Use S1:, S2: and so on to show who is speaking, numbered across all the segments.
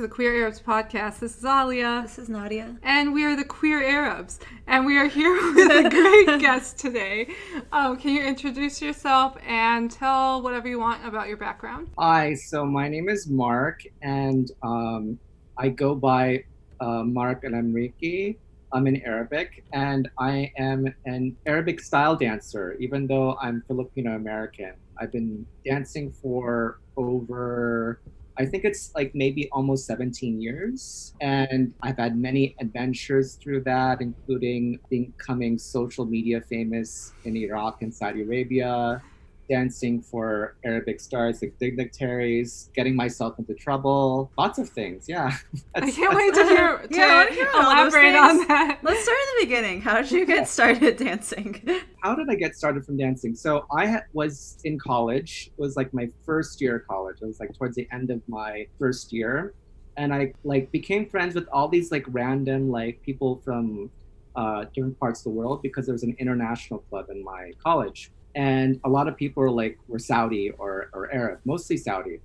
S1: welcome to the Queer Arabs podcast. This is Alia.
S2: This is Nadia.
S1: And we are the Queer Arabs. And we are here with a great guest today. Um, can you introduce yourself and tell whatever you want about your background?
S3: Hi, so my name is Mark, and um, I go by uh, Mark El Amriki. I'm in Arabic, and I am an Arabic style dancer, even though I'm Filipino American. I've been dancing for over I think it's like maybe almost 17 years. And I've had many adventures through that, including becoming social media famous in Iraq and Saudi Arabia, dancing for Arabic stars like dignitaries, getting myself into trouble, lots of things. Yeah.
S1: I can't wait to hear, to yeah, hear elaborate on that.
S2: Let's start at the beginning. How did you get started dancing?
S3: How did I get started from dancing? So I was in college. It was like my first year of college. It was like towards the end of my first year. And I like became friends with all these like random like people from uh, different parts of the world because there was an international club in my college and a lot of people were like were Saudi or, or Arab, mostly Saudi.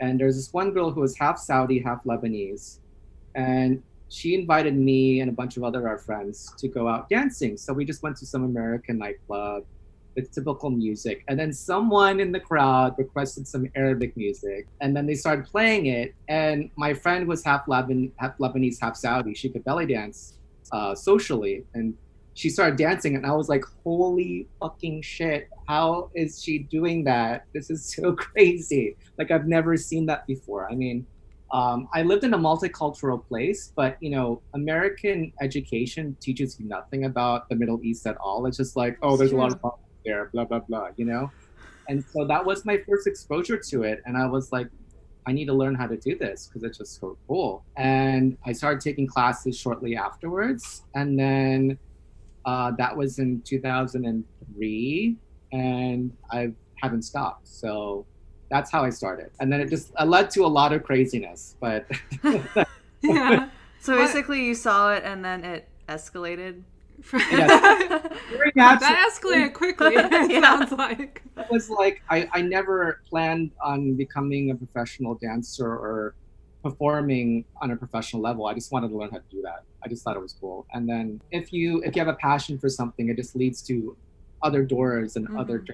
S3: And there's this one girl who was half Saudi, half Lebanese, and she invited me and a bunch of other our friends to go out dancing. So we just went to some American nightclub with typical music, and then someone in the crowd requested some Arabic music, and then they started playing it. And my friend was half Leban, half Lebanese, half Saudi. She could belly dance uh, socially, and she started dancing and I was like, holy fucking shit, how is she doing that? This is so crazy. Like I've never seen that before. I mean, um, I lived in a multicultural place, but you know, American education teaches you nothing about the Middle East at all. It's just like, oh, there's a lot of problems there, blah blah blah, you know. And so that was my first exposure to it, and I was like, I need to learn how to do this because it's just so cool. And I started taking classes shortly afterwards, and then uh, that was in 2003, and I haven't stopped. So that's how I started, and then it just it led to a lot of craziness. But
S2: yeah. So basically, you saw it, and then it escalated.
S1: that escalated quickly. It yeah. sounds like
S3: it was like I, I never planned on becoming a professional dancer or performing on a professional level. I just wanted to learn how to do that. I just thought it was cool. And then if you if you have a passion for something, it just leads to other doors and mm-hmm. other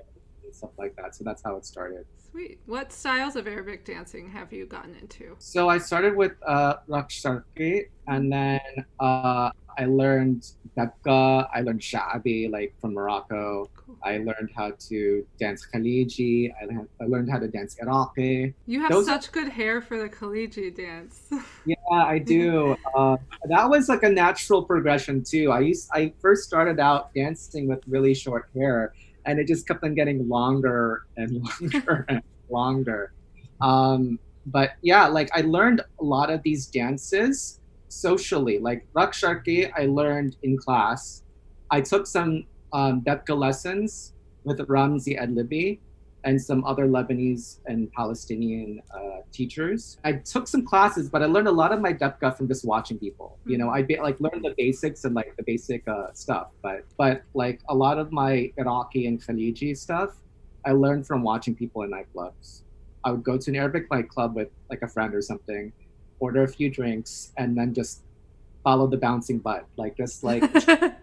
S3: and stuff like that. So that's how it started.
S1: Sweet. What styles of Arabic dancing have you gotten into?
S3: So I started with uh, and then uh, I learned Dabka, I learned Sha'abi, like from Morocco. Cool. I learned how to dance Khaliji. I learned, I learned how to dance Iraqi.
S1: You have Those such are... good hair for the Khaliji dance.
S3: yeah, I do. uh, that was like a natural progression too. I used I first started out dancing with really short hair, and it just kept on getting longer and longer and longer. Um, but yeah, like I learned a lot of these dances socially. Like Raqs Sharqi, I learned in class. I took some um, Dabka lessons with Ramzi Adlibi and some other Lebanese and Palestinian uh, teachers. I took some classes, but I learned a lot of my Dabka from just watching people. You know, I like learned the basics and like the basic uh, stuff, but but like a lot of my Iraqi and Khaliji stuff, I learned from watching people in nightclubs. I would go to an Arabic nightclub with like a friend or something, order a few drinks, and then just follow the bouncing butt, like just like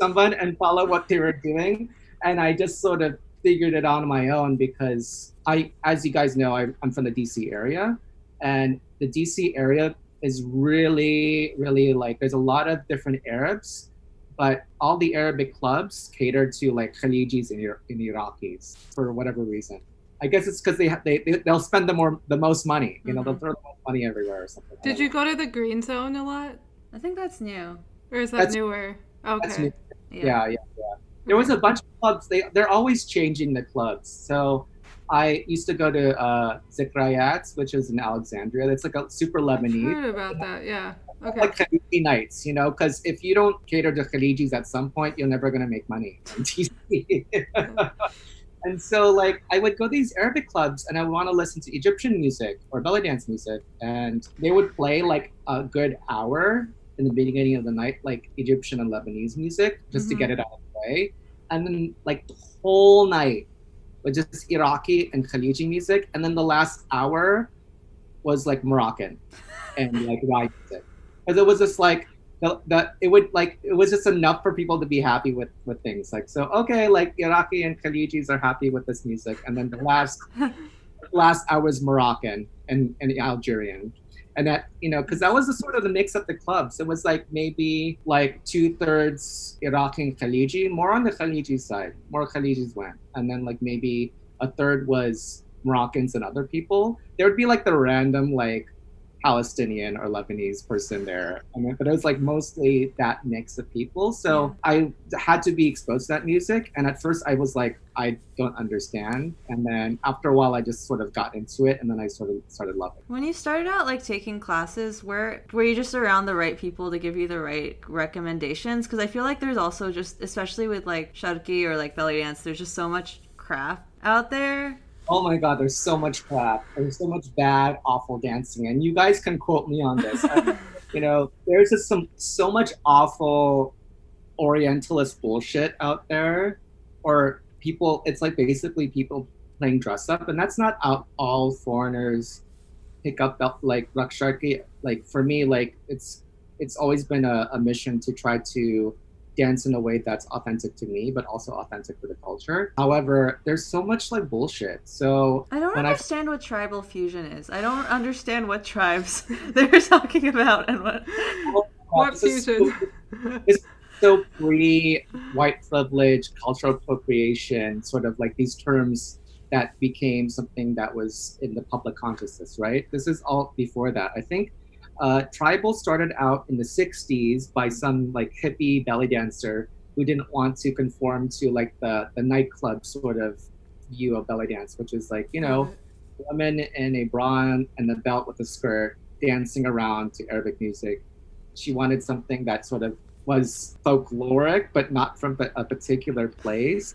S3: someone and follow what they were doing. And I just sort of figured it out on my own because I, as you guys know, I, I'm from the DC area, and the DC area is really, really like there's a lot of different Arabs, but all the Arabic clubs cater to like Khalijis and, and Iraqis for whatever reason. I guess it's because they, they they will spend the more the most money. You know, mm-hmm. they'll throw the most money everywhere or something.
S1: Did you go to the Green Zone a lot?
S2: I think that's new.
S1: Or is that that's, newer? Okay.
S3: New. Yeah. yeah, yeah, yeah. There was a bunch of clubs. They they're always changing the clubs. So I used to go to uh, Zikrayats, which is in Alexandria. That's like a super Lebanese.
S1: Heard about that. Yeah. Okay.
S3: Like Khaliji nights, you know, because if you don't cater to Khalijis at some point, you're never gonna make money. And so, like, I would go to these Arabic clubs and I would want to listen to Egyptian music or belly dance music. And they would play like a good hour in the beginning of the night, like Egyptian and Lebanese music, just mm-hmm. to get it out way. And then, like, the whole night with just Iraqi and Khaliji music. And then the last hour was like Moroccan and like Rai music. Because it was just like that it would like it was just enough for people to be happy with with things like so okay like Iraqi and Khalijis are happy with this music and then the last last hour was Moroccan and, and Algerian and that you know because that was the sort of the mix at the clubs. It was like maybe like two-thirds iraqi and khaliji more on the khaliji side more khalijis went and then like maybe a third was moroccans and other people. There would be like the random like Palestinian or Lebanese person there. I mean, but it was like mostly that mix of people. So yeah. I had to be exposed to that music. And at first I was like, I don't understand. And then after a while, I just sort of got into it and then I sort of started loving
S2: When you started out like taking classes, where were you just around the right people to give you the right recommendations? Because I feel like there's also just, especially with like Sharqi or like belly dance, there's just so much crap out there
S3: oh my god, there's so much crap. There's so much bad, awful dancing, and you guys can quote me on this. you know, there's just some so much awful Orientalist bullshit out there, or people. It's like basically people playing dress up, and that's not out all foreigners pick up uh, like Raqs Sharqi. Like for me, like it's it's always been a, a mission to try to dance in a way that's authentic to me, but also authentic for the culture. However, there's so much like bullshit. So
S2: I don't understand I... what tribal fusion is. I don't understand what tribes they're talking about and what
S1: oh, what fusion.
S3: It's so pre white privilege, cultural appropriation, sort of like these terms that became something that was in the public consciousness, right? This is all before that. I think uh, tribal started out in the 60s by some like hippie belly dancer who didn't want to conform to like the, the nightclub sort of view of belly dance, which is like, you know, woman in a bra and a belt with a skirt dancing around to Arabic music. She wanted something that sort of was folkloric, but not from a particular place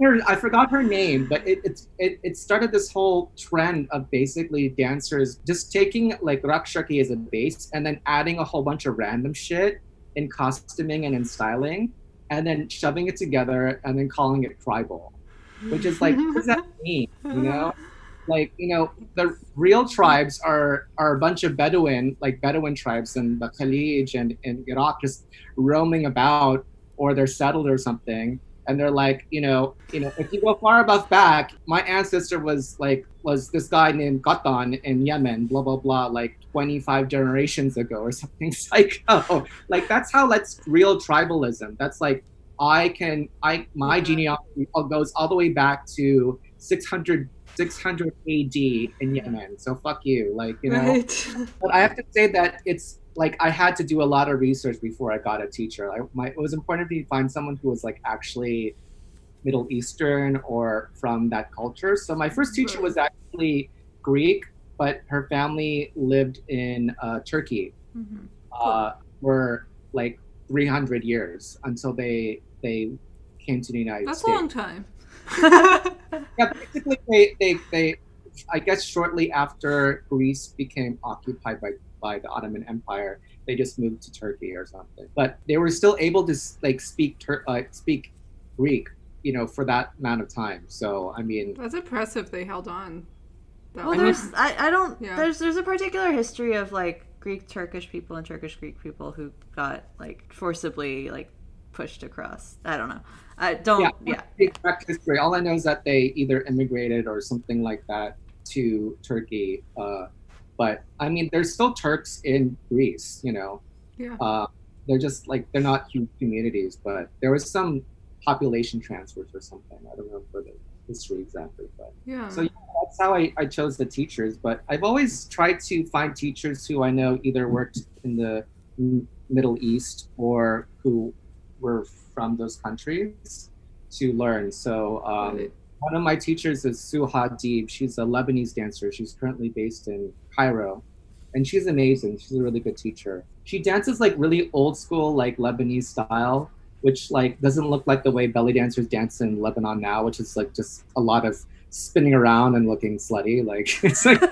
S3: her, I forgot her name, but it, it, it, it started this whole trend of basically dancers just taking like Raqs Sharqi as a base and then adding a whole bunch of random shit in costuming and in styling and then shoving it together and then calling it tribal, which is like, what does that mean? You know? Like, you know, the real tribes are are a bunch of Bedouin, like Bedouin tribes in the Khalij and in Iraq just roaming about or they're settled or something and they're like, you know, you know, if you go far enough back, my ancestor was like was this guy named Qahtan in Yemen, blah blah blah, like 25 generations ago or something psycho. Oh, like that's how that's real tribalism. That's like I can I my genealogy all goes all the way back to 600 600 AD in Yemen. So fuck you, like you know. Right. But I have to say that it's like I had to do a lot of research before I got a teacher. I, my, it was important to find someone who was like actually Middle Eastern or from that culture. So my first teacher was actually Greek, but her family lived in uh, Turkey mm-hmm. uh, for like 300 years until they they came to the United
S1: That's
S3: States.
S1: That's a long time.
S3: yeah, basically they, they they I guess shortly after Greece became occupied by by the Ottoman Empire, they just moved to Turkey or something. But they were still able to like speak Tur- uh, speak Greek, you know, for that amount of time. So I mean,
S1: that's impressive. They held on.
S2: Well, there's I, I don't yeah. there's there's a particular history of like Greek Turkish people and Turkish Greek people who got like forcibly like pushed across. I don't know. I don't. Yeah. yeah.
S3: Exact history. All I know is that they either immigrated or something like that to Turkey. Uh, but I mean, there's still Turks in Greece, you know.
S1: Yeah.
S3: Uh, they're just like they're not huge communities, but there was some population transfers or something. I don't know for the history exactly, but
S1: yeah.
S3: So yeah, that's how I, I chose the teachers. But I've always tried to find teachers who I know either worked in the Middle East or who were from those countries to learn. So um, right. One of my teachers is Suha Deeb. She's a Lebanese dancer. She's currently based in Cairo, and she's amazing. She's a really good teacher. She dances like really old school, like Lebanese style, which like doesn't look like the way belly dancers dance in Lebanon now, which is like just a lot of spinning around and looking slutty. Like it's like.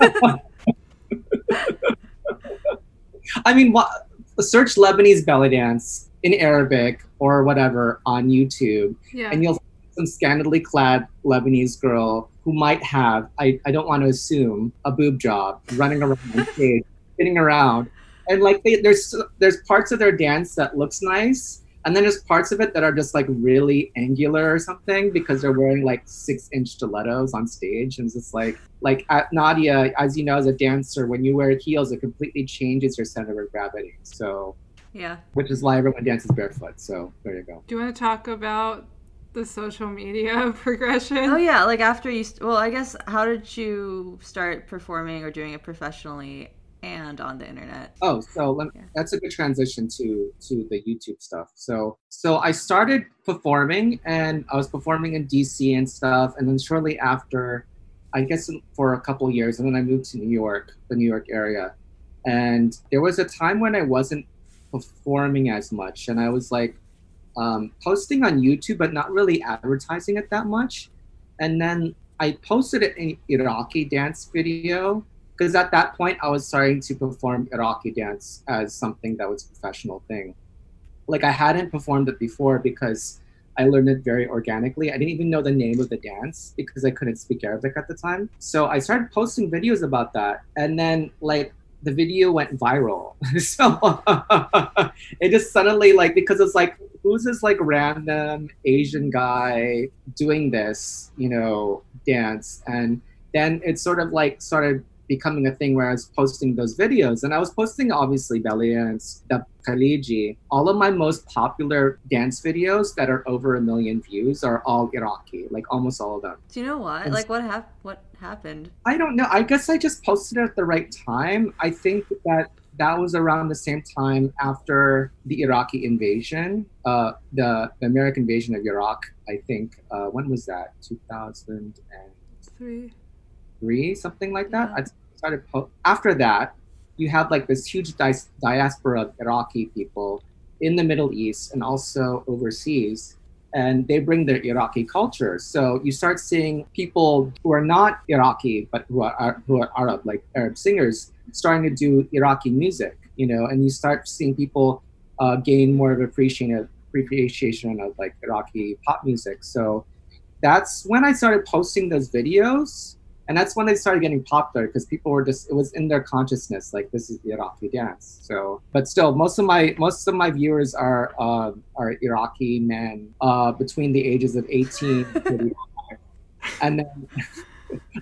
S3: I mean, what, search Lebanese belly dance in Arabic or whatever on YouTube,
S1: yeah.
S3: and you'll some scantily clad Lebanese girl who might have, I, I don't want to assume, a boob job running around on stage, spinning around. And like they, there's there's parts of their dance that looks nice, and then there's parts of it that are just like really angular or something because they're wearing like six inch stilettos on stage. And it's just like like at Nadia, as you know, as a dancer, when you wear heels, it completely changes your center of gravity. So
S2: Yeah.
S3: which is why everyone dances barefoot. So there you go.
S1: Do you want to talk about the social media progression?
S2: Oh yeah, like after you. St- well, I guess how did you start performing or doing it professionally and on the internet?
S3: Oh, so let,
S2: Yeah.
S3: that's a good transition to to the YouTube stuff. So so I started performing, and I was performing in DC and stuff, and then shortly after, I guess for a couple years, and then I moved to New York, the New York area, and there was a time when I wasn't performing as much, and I was like um, posting on YouTube, but not really advertising it that much, and then I posted an Iraqi dance video because at that point I was starting to perform Iraqi dance as something that was a professional thing. Like I hadn't performed it before because I learned it very organically. I didn't even know the name of the dance because I couldn't speak Arabic at the time. So I started posting videos about that, and then like the video went viral. so it just suddenly like because it's like who's this like random Asian guy doing this, you know, dance and then it sort of like started becoming a thing where I was posting those videos. And I was posting obviously belly dance, the Khaliji. All of my most popular dance videos that are over a million views are all Iraqi, like almost all of them.
S2: Do you know what? Like what hap- What happened?
S3: I don't know. I guess I just posted it at the right time. I think that that was around the same time after the Iraqi invasion, uh, the, the American invasion of Iraq. I think uh, when was that? 2003,
S1: Three.
S3: something like that.
S2: Yeah.
S3: I started po- after that. You have like this huge di- diaspora of Iraqi people in the Middle East and also overseas, and they bring their Iraqi culture. So you start seeing people who are not Iraqi but who are who are Arab, like Arab singers, starting to do Iraqi music. You know, and you start seeing people uh, gain more of appreciation appreciation of like Iraqi pop music. So that's when I started posting those videos, and that's when they started getting popular because people were just it was in their consciousness like this is the Iraqi dance. So, but still, most of my most of my viewers are uh, are Iraqi men uh, between the ages of 18 and then.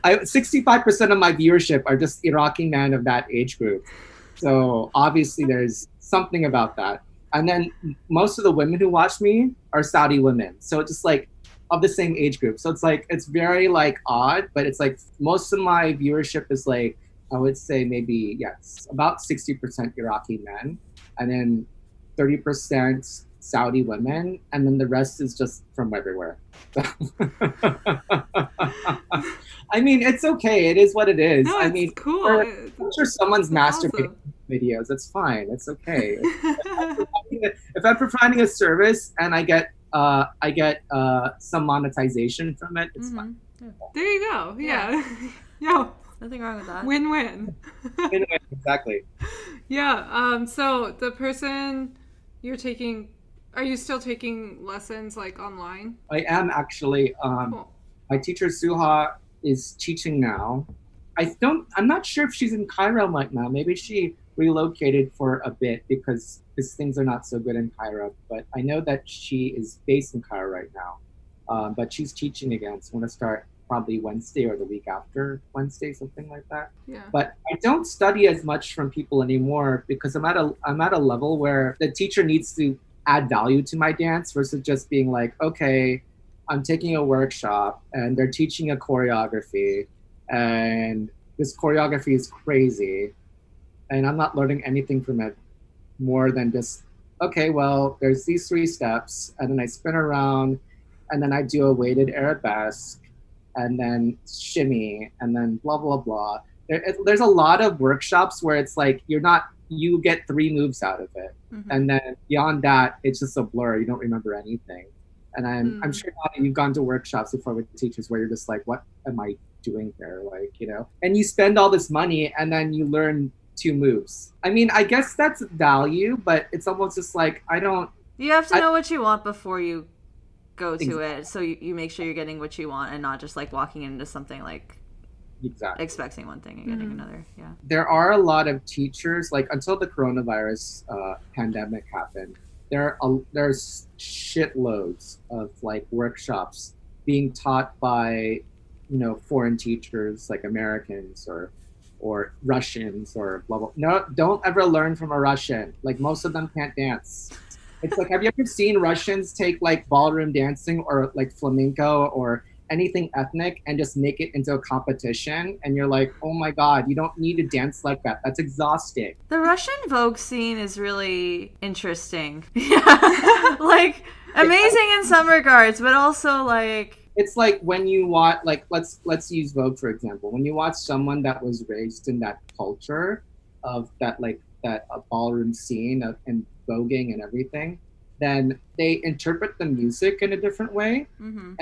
S3: I, 65% of my viewership are just Iraqi men of that age group. So obviously there's something about that. And then most of the women who watch me are Saudi women. So it's just like of the same age group. So it's like it's very like odd, but it's like most of my viewership is like I would say maybe yes, about 60% Iraqi men and then 30% Saudi women and then the rest is just from everywhere. I mean, it's okay. It is what it is.
S1: No,
S3: I mean,
S1: cool.
S3: or- I'm sure someone's
S1: awesome.
S3: masturbating videos. It's fine. It's okay. if I'm providing a service and I get uh, I get uh, some monetization from it, it's fine.
S2: Mhm.
S1: there you go.
S2: Yeah.
S1: Yeah. Yo,
S2: Nothing wrong with that.
S1: win-win.
S3: Anyway, exactly.
S1: Yeah. Um. So the person you're taking, are you still taking lessons like online?
S3: I am actually. Um,
S1: Cool.
S3: my teacher Suha is teaching now. I don't. I'm not sure if she's in Cairo right now. Maybe she relocated for a bit because because things are not so good in Cairo. But I know that she is based in Cairo right now. Um, but she's teaching again. So I'm gonna start probably Wednesday or the week after Wednesday, something like that.
S1: Yeah.
S3: But I don't study as much from people anymore because I'm at a I'm at a level where the teacher needs to add value to my dance versus just being like, okay, I'm taking a workshop and they're teaching a choreography and this choreography is crazy and I'm not learning anything from it more than just okay, well, there's these three steps and then I spin around and then I do a weighted arabesque and then shimmy and then blah blah blah. There, it, there's a lot of workshops where it's like you're not you get three moves out of it
S2: Mhm.
S3: and then beyond that it's just a blur you don't remember anything and i'm, I'm
S1: Mm.
S3: sure Nana, you've gone to workshops before with teachers where you're just like what am i doing here like you know and you spend all this money and then you learn two moves. I mean i guess that's value but it's almost just like i don't
S2: You have to
S3: I-
S2: know what you want before you go to it. So you, you make sure you're getting what you want and not just like walking into something like
S3: exactly.
S2: expecting one thing and getting
S1: Mhm.
S2: another. Yeah.
S3: There are a lot of teachers like until the coronavirus uh, pandemic happened there are, there's shitloads of like workshops being taught by you know foreign teachers like americans or or russians or blah blah. No don't ever learn from a russian. Like most of them can't dance. It's like have you ever seen russians take like ballroom dancing or like flamenco or anything ethnic and just make it into a competition? And you're like oh my god you don't need to dance like that. That's exhausting.
S2: The russian vogue scene is really interesting. Yeah. Like amazing in some regards but also like
S3: it's like when you watch like let's let's use vogue for example. When you watch someone that was raised in that culture of that like that uh, ballroom scene of, and voguing and everything then they interpret the music in a different way.
S2: Mhm.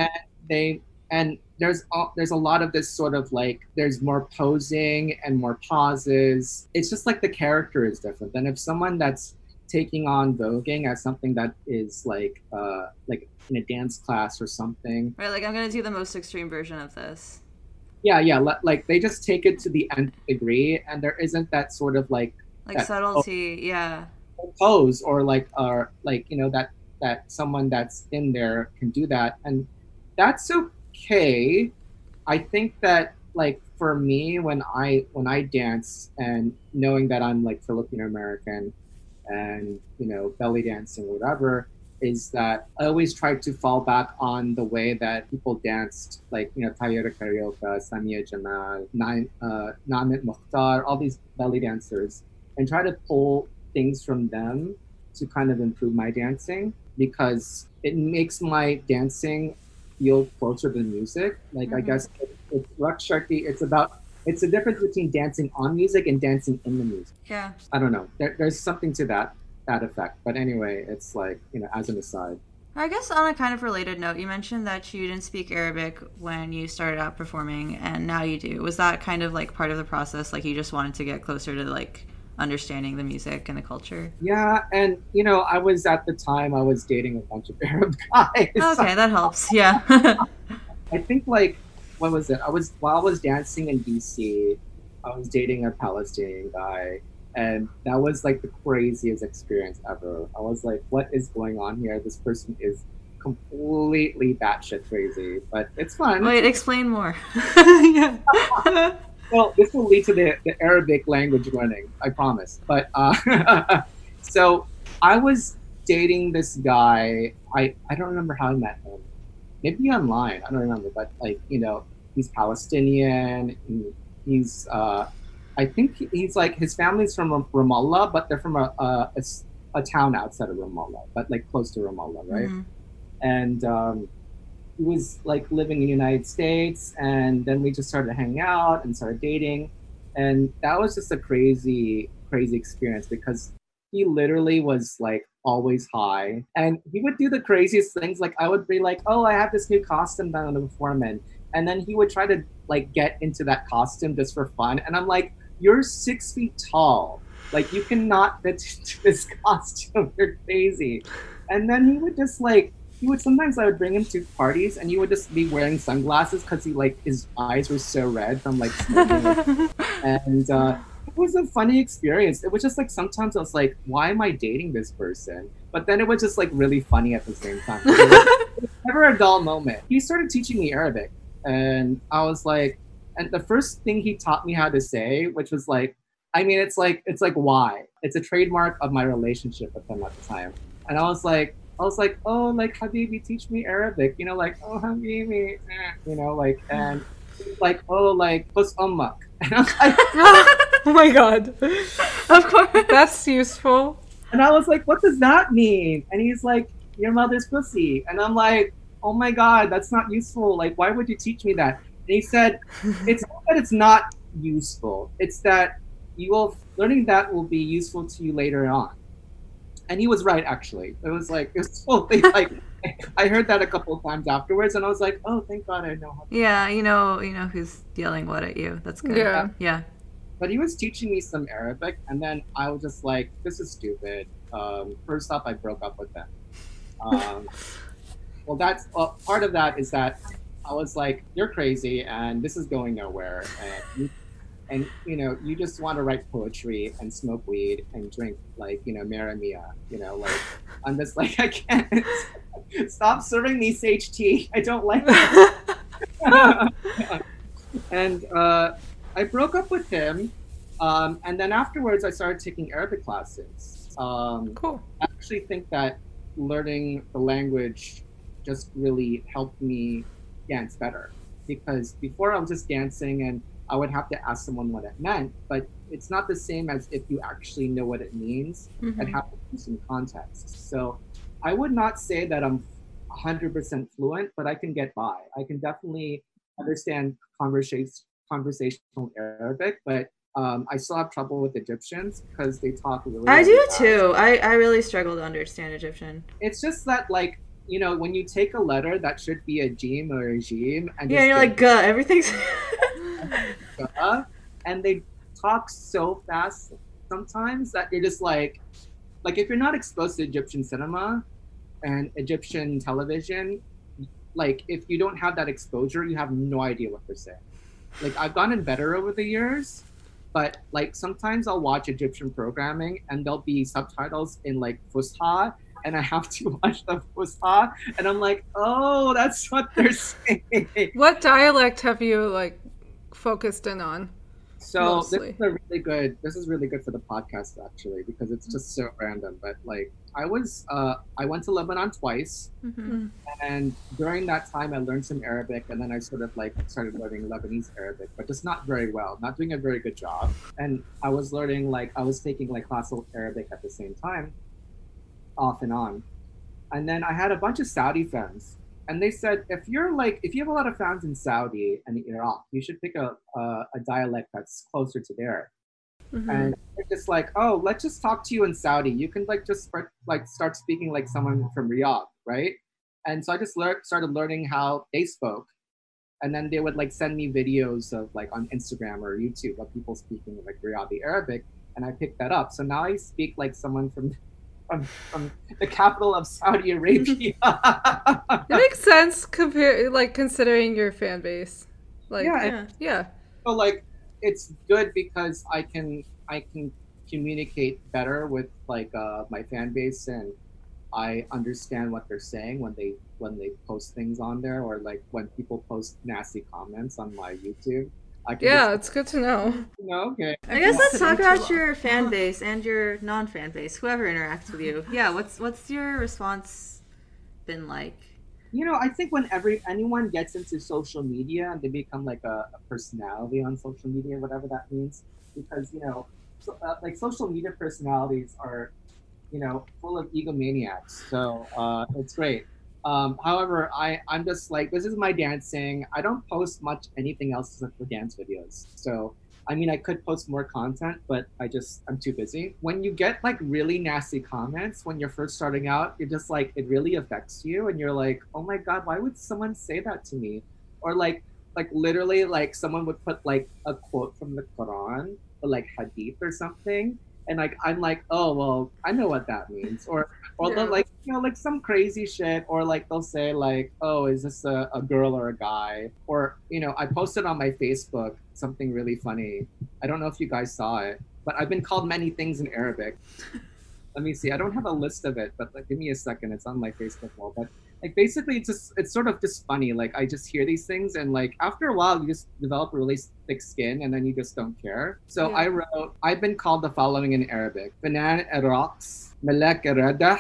S3: they and there's a, there's a lot of this sort of like there's more posing and more pauses. It's just like the character is different. Than if someone that's taking on voguing as something that is like uh like in a dance class or something.
S2: Right like i'm gonna do the most extreme version of this.
S3: Yeah yeah like they just take it to the nth degree and there isn't that sort of like
S2: like subtlety yeah.
S3: pose or like or like you know that that someone that's in there can do that and that's okay. I think that like for me when i when i dance and knowing that i'm like filipino american and you know belly dancing whatever is that i always try to fall back on the way that people danced like you know Tahia Carioca, Samia Jamal, Naim, uh, Nemat Mokhtar, all these belly dancers and try to pull things from them to kind of improve my dancing because it makes my dancing feel closer to the music. Like I
S2: Mhm.
S3: guess it, it's Sharqi. It's about it's the difference between dancing on music and dancing in the music.
S2: yeah
S3: I don't know. There, there's something to that that effect. But anyway, it's like you know, as an aside.
S2: I guess on a kind of related note, you mentioned that you didn't speak Arabic when you started out performing, and now you do. Was that kind of like part of the process? Like you just wanted to get closer to like understanding the music and the culture?
S3: Yeah, and you know, I was at the time I was dating a bunch of Arab guys.
S2: Okay, that helps. Yeah.
S3: I think like what was it? I was while I was dancing in DC, I was dating a Palestinian guy, and that was like the craziest experience ever. I was like, what is going on here? This person is completely batshit crazy, but it's fun.
S2: Wait, explain more.
S3: Well, this will lead to the, the Arabic language learning, I promise. But uh, so I was dating this guy. I, I don't remember how I met him. Maybe online. I don't remember. But like you know, he's Palestinian. He's uh, I think he's like his family's from Ram- Ramallah, but they're from a a town outside of Ramallah, but like close to Ramallah, right?
S2: Mhm.
S3: and um, he was like living in the United States, and then we just started hanging out and started dating, and that was just a crazy, crazy experience because he literally was like always high, and he would do the craziest things. Like I would be like, "Oh, I have this new costume that I'm gonna perform in," and then he would try to like get into that costume just for fun, and I'm like, "You're six feet tall." Like you cannot fit into this costume. You're crazy. And then he would just like he would sometimes I would bring him to parties and he would just be wearing sunglasses because he like his eyes were so red from like smoking. and uh, it was a funny experience. It was just like sometimes I was like, why am I dating this person? But then it was just like really funny at the same time. It was never a dull moment. He started teaching me Arabic, and I was like, and the first thing he taught me how to say, which was like, I mean, it's like it's like why? It's a trademark of my relationship with him at the time, and I was like. I was like, oh, like Habibi, teach me Arabic. You know, like, oh, Habibi, eh, you know, like, and like, oh, like, pus ummak. And I was like,
S1: oh my god.
S2: Of course.
S1: That's useful.
S3: And I was like, what does that mean? And he's like, your mother's pussy. And I'm like, oh my God, that's not useful. Like, why would you teach me that? And he said, it's not that it's not useful. It's that you will, learning that will be useful to you later on. And he was right, actually. It was like, it was totally like, I heard that a couple of times afterwards and I was like, oh, thank God I know how
S2: Yeah, you know, you know who's yelling what at you. That's good.
S1: Yeah.
S2: Yeah.
S3: but he was teaching me some Arabic, and then I was just like, "This is stupid." Um, first off, I broke up with them. Um, well, that's well, part of that is that I was like, you're crazy, and this is going nowhere, and and you know, you just want to write poetry and smoke weed and drink like you know Maramia, you know, like I'm just like I can't stop serving me sage tea. I don't like it. and uh, I broke up with him, um, and then afterwards I started taking Arabic classes. Um,
S1: cool.
S3: I actually think that learning the language just really helped me dance better because before I was just dancing and I would have to ask someone what it meant, but it's not the same as if you actually know what it means
S1: Mhm.
S3: and have to some context. So I would not say that I'm 100% fluent, but I can get by. I can definitely understand conversation, conversational Arabic, but um, I still have trouble with Egyptians because they talk really.
S2: I
S3: really
S2: do
S3: fast.
S2: too. I, I really struggle to understand Egyptian.
S3: It's just that, like, you know, when you take a letter that should be a jim or a jim, and
S2: Yeah, you're like, guh, everything's.
S3: and they talk so fast sometimes that you're just like, like if you're not exposed to Egyptian cinema and Egyptian television, like if you don't have that exposure, you have no idea what they're saying. Like I've gotten better over the years, but like sometimes I'll watch Egyptian programming and there'll be subtitles in like Fusha. And I have to watch the Fusha, and I'm like, oh, that's what they're saying.
S1: What dialect have you like focused in on?
S3: So
S1: Mostly.
S3: this is a really good. This is really good for the podcast actually because it's just so random. But like, I was, uh, I went to Lebanon twice,
S2: Mm-hmm.
S3: and during that time, I learned some Arabic, and then I sort of like started learning Lebanese Arabic, but just not very well, not doing a very good job. And I was learning like I was taking like classical Arabic at the same time, off and on. And then I had a bunch of Saudi friends, and they said if you're like if you have a lot of fans in Saudi and Iraq, you should pick a a, a dialect that's closer to there.
S1: Mhm.
S3: And they're just like, oh, let's just talk to you in Saudi. You can like just start, like start speaking like someone from Riyadh, right? And so I just learned started learning how they spoke, and then they would like send me videos of like on Instagram or YouTube of people speaking like Riyadhi Arabic, and I picked that up. So now I speak like someone from from, from the capital of Saudi Arabia.
S1: It makes sense compare like considering your fan base. Like
S3: Yeah,
S1: yeah. yeah.
S3: so like it's good because I can I can communicate better with like uh, my fan base and I understand what they're saying when they when they post things on there or like when people post nasty comments on my YouTube. I can
S1: Yeah,
S3: just,
S1: it's good to know.
S3: you know, okay.
S2: I guess let's talk about your fan base and your non-fan base, whoever interacts with you. Yeah, what's what's your response been like?
S3: You know, I think when every anyone gets into social media and they become like a, a personality on social media, whatever that means, because you know, so, uh, like social media personalities are, you know, full of egomaniacs. So uh, it's great. Um, however, I I'm just like this is my dancing. I don't post much anything else except for dance videos. So I mean, I could post more content, but I just I'm too busy. When you get like really nasty comments when you're first starting out, you're just like it really affects you, and you're like, oh my god, why would someone say that to me? Or like like literally like someone would put like a quote from the Quran or like hadith or something, and like I'm like, oh well, I know what that means, or or
S1: Yeah.
S3: like you know like some crazy shit, or like they'll say like, oh, is this a, a girl or a guy? Or you know, I posted on my Facebook something really funny. I don't know if you guys saw it, but I've been called many things in Arabic. Let me see. I don't have a list of it, but like, give me a second. It's on my Facebook wall. But like basically, it's just it's sort of just funny. Like I just hear these things, and like after a while, you just develop a really thick skin, and then you just don't care. So
S1: Yeah.
S3: I wrote. I've been called the following in Arabic: Banan al-Raqs, Malak al-Radah,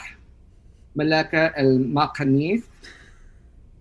S3: Malaka al-Maqanith,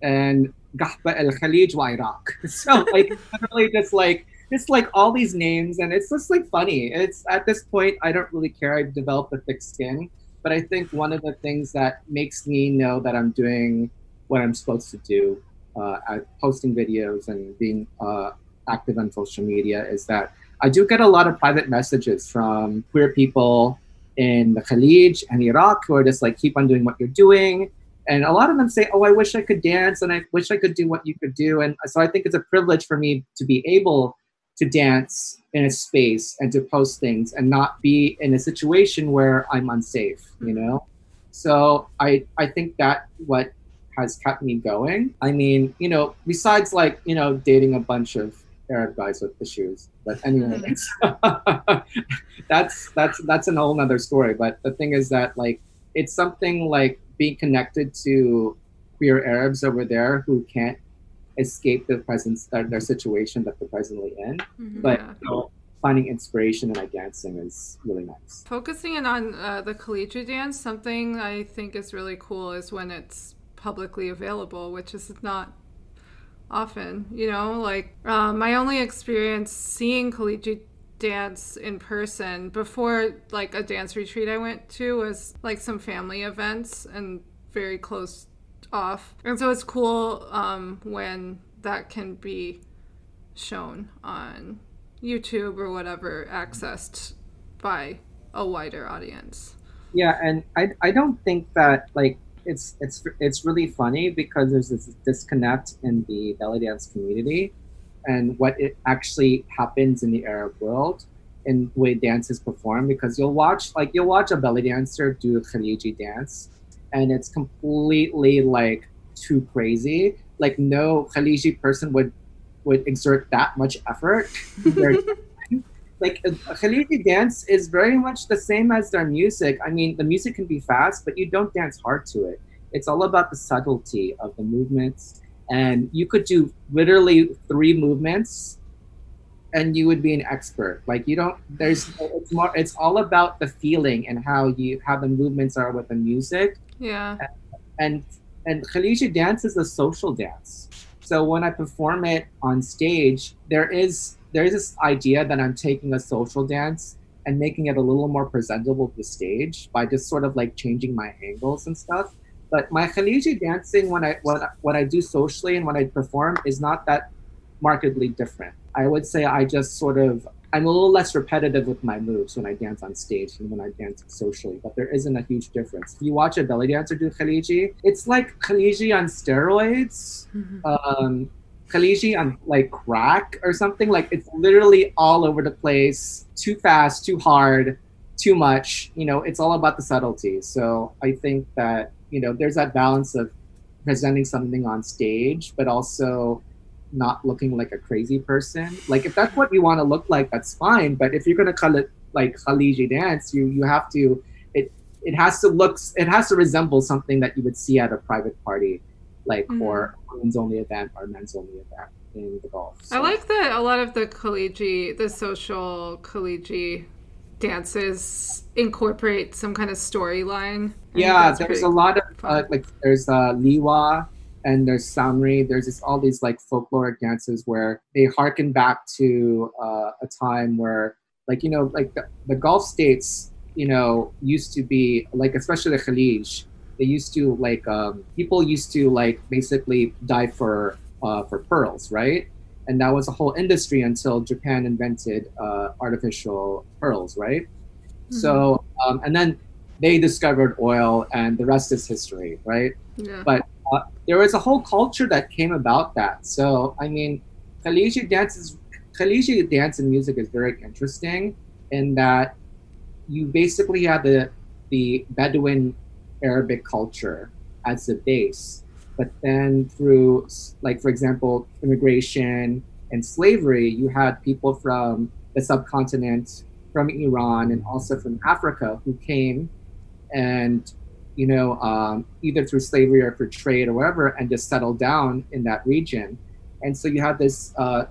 S3: and Gahba al-Khalij wa Iraq. So like literally just like it's like all these names and it's just like funny. It's at this point I don't really care. I've developed a thick skin. But I think one of the things that makes me know that I'm doing what I'm supposed to do, uh, posting videos and being uh, active on social media, is that I do get a lot of private messages from queer people in the Khalij and Iraq who are just like, keep on doing what you're doing. And a lot of them say, oh, I wish I could dance and I wish I could do what you could do. And so I think it's a privilege for me to be able to dance in a space and to post things and not be in a situation where I'm unsafe, you mm-hmm. know? So I I think that what has kept me going. I mean, you know, besides like you know dating a bunch of Arab guys with issues, but anyway, mm-hmm. that's that's that's an whole nother story. But the thing is that like it's something like being connected to queer Arabs over there who can't escape the present their, their situation that they're presently in.
S1: Mhm.
S3: But
S1: Yeah.
S3: you know, finding inspiration in like dancing is really nice.
S1: Focusing in on uh, the Khaliji dance, something I think is really cool is when it's publicly available, which is not often. You know, like uh, my only experience seeing Khaliji dance in person before like a dance retreat I went to was like some family events and very close off. And so it's cool um, when that can be shown on YouTube or whatever, accessed by a wider audience.
S3: Yeah, and I, I don't think that like it's it's it's really funny because there's this disconnect in the belly dance community and what it actually happens in the Arab world and way dance is performed because you'll watch like you'll watch a belly dancer do a Khaliji dance and it's completely like too crazy. Like no Khaliji person would would exert that much effort. Like a, a Khaliji dance is very much the same as their music. I mean, the music can be fast, but you don't dance hard to it. It's all about the subtlety of the movements, and you could do literally three movements, and you would be an expert. Like you don't. There's. It's more. It's all about the feeling and how you how the movements are with the music
S1: Yeah.
S3: and and Khaliji dance is a social dance. So when I perform it on stage, there is there is this idea that I'm taking a social dance and making it a little more presentable to the stage by just sort of like changing my angles and stuff. But my Khaliji dancing when I what what I do socially and when I perform is not that markedly different. I would say I just sort of I'm a little less repetitive with my moves when I dance on stage and when I dance socially, but there isn't a huge difference. If you watch a belly dancer do Khaliji, it's like Khaliji on steroids, um, Khaliji on like crack or something. Like it's literally all over the place, too fast, too hard, too much. You know, it's all about the subtlety. So I think that, you know, there's that balance of presenting something on stage, but also not looking like a crazy person. Like if that's what you want to look like, that's fine. But if you're gonna call it like Khaliji dance, you you have to it it has to look it has to resemble something that you would see at a private party, like
S1: Mhm.
S3: or a women's only event or men's only event in the Gulf.
S1: I like that a lot of the Khaliji, the social Khaliji dances incorporate some kind of storyline.
S3: Yeah there's a lot of uh, like there's uh liwa and there's samri there's just all these like folkloric dances where they harken back to uh, a time where like you know like the, the gulf states you know used to be like especially the khalij they used to like um, people used to like basically die for uh, for pearls right? And that was a whole industry until japan invented uh, artificial pearls right? So um, and then they discovered oil and the rest is history right?
S1: Yeah.
S3: but uh, there was a whole culture that came about that. So i mean khaliji dance is khaliji dance and music is very interesting in that you basically have the the bedouin arabic culture as the base. But then through like for example immigration and slavery you had people from the subcontinent from Iran and also from Africa who came and you know um, either through slavery or for trade or whatever and just settled down in that region and so you have this uh,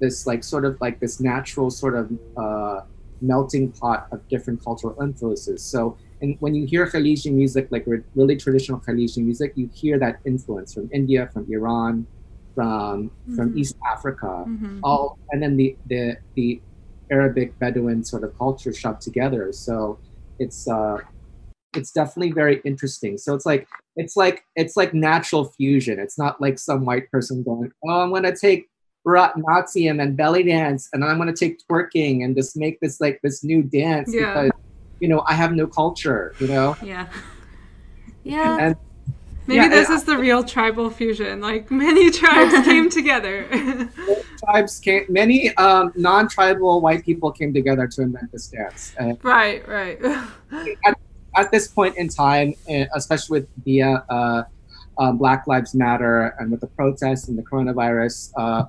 S3: this like sort of like this natural sort of uh, melting pot of different cultural influences so and when you hear Khaliji music like really traditional Khaliji music you hear that influence from India from Iran from from
S1: Mhm.
S3: East Africa
S1: Mhm.
S3: all and then the the the Arabic Bedouin sort of culture shoved together. So it's uh it's definitely very interesting. So it's like it's like it's like natural fusion. It's not like some white person going, Oh, I'm gonna take Bharatanatyam and then belly dance and I'm gonna take twerking and just make this like this new dance
S1: Yeah.
S3: because you know I have no culture, you know?
S2: Yeah. Yeah.
S3: And
S1: Maybe
S3: Yeah,
S1: this is the real tribal fusion. Like many tribes came together.
S3: tribes came many um, non-tribal white people came together to invent this dance. And
S1: right, right.
S3: at this point in time, eh, especially with Bia, uh, um, Black Lives Matter and with the protests and the coronavirus, uh,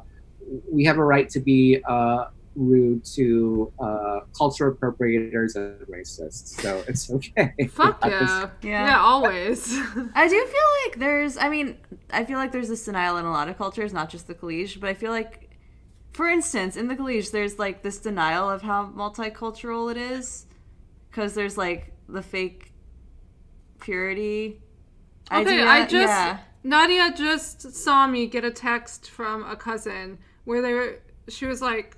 S3: we have a right to be uh, rude to uh, cultural appropriators and racists. So it's okay.
S1: Fuck yeah. yeah. Yeah, always.
S2: I do feel like there's, I mean, I feel like there's this denial in a lot of cultures, not just the Khalij, but I feel like, for instance, in the Khalij, there's like this denial of how multicultural it is. Because there's like the fake purity
S1: okay, idea. I just, yeah. Nadia just saw me get a text from a cousin where they were, she was like,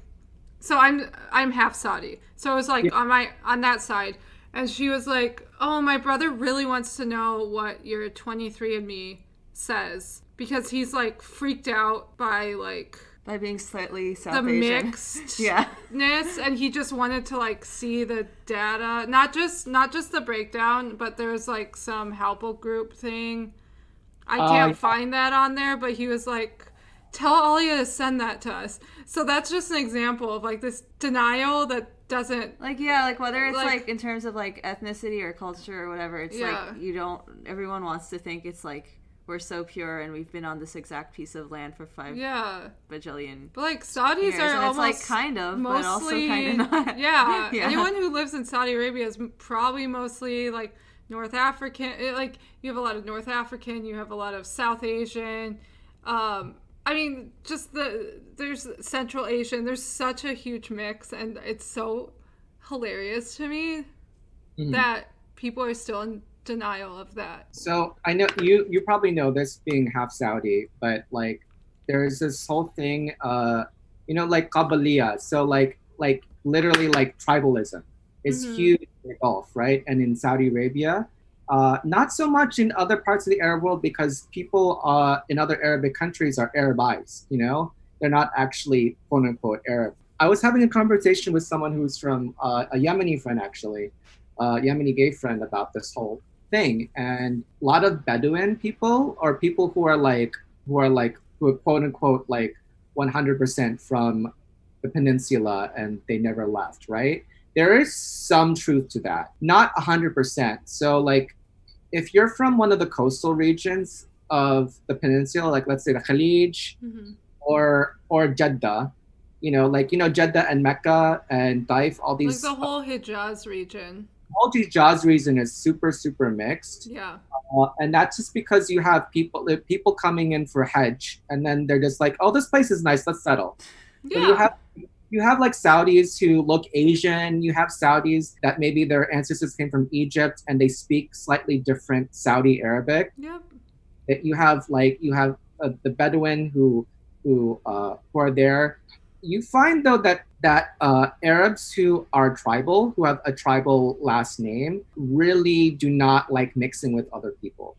S1: so I'm I'm half Saudi. So it was like yeah. on my on that side. And she was like, "Oh, my brother really wants to know what your 23andMe says because he's like freaked out by like
S2: by being slightly South
S1: the
S2: Asian.
S1: mixed yeah and he just wanted to like see the data not just not just the breakdown but there's like some helpful group thing i can't uh, find that on there but he was like tell Alia to send that to us. So that's just an example of like this denial that doesn't
S2: like yeah like whether it's like, like in terms of like ethnicity or culture or whatever it's yeah. like you don't everyone wants to think it's like we're so pure and we've been on this exact piece of land for five
S1: yeah
S2: bajillion
S1: but like saudis years. are
S2: and
S1: almost
S2: like kind of mostly, but also kind of not
S1: yeah. yeah anyone who lives in saudi arabia is probably mostly like north african like you have a lot of north african you have a lot of south asian um I mean, just the there's Central Asian. There's such a huge mix, and it's so hilarious to me mm-hmm. that people are still in denial of that.
S3: So I know you you probably know this being half Saudi, but like there's this whole thing, uh, you know, like Qabaliya. So like like literally like tribalism is mm-hmm. huge in the Gulf, right? And in Saudi Arabia, uh, not so much in other parts of the Arab world because people uh, in other Arabic countries are Arabized, you know? They're not actually quote unquote Arab. I was having a conversation with someone who's from uh, a Yemeni friend, actually, a Yemeni gay friend, about this whole thing. And a lot of Bedouin people or people who are like, who are like, who are quote unquote like 100% from the peninsula and they never left, right? There is some truth to that, not 100%. So, like, if you're from one of the coastal regions of the peninsula, like let's say the Khalij mm-hmm. or or Jeddah, you know, like you know Jeddah and Mecca and Taif, all these
S1: like the whole Hijaz region.
S3: Whole Hijaz region is super super mixed.
S1: Yeah.
S3: Uh, and that's just because you have people people coming in for Hajj, and then they're just like, oh, this place is nice, let's settle.
S1: Yeah. you have
S3: you have like Saudis who look Asian. You have Saudis that maybe their ancestors came from Egypt and they speak slightly different Saudi Arabic.
S1: Yep.
S3: You have like you have uh, the Bedouin who who uh, who are there. You find though that that uh, Arabs who are tribal, who have a tribal last name, really do not like mixing with other people,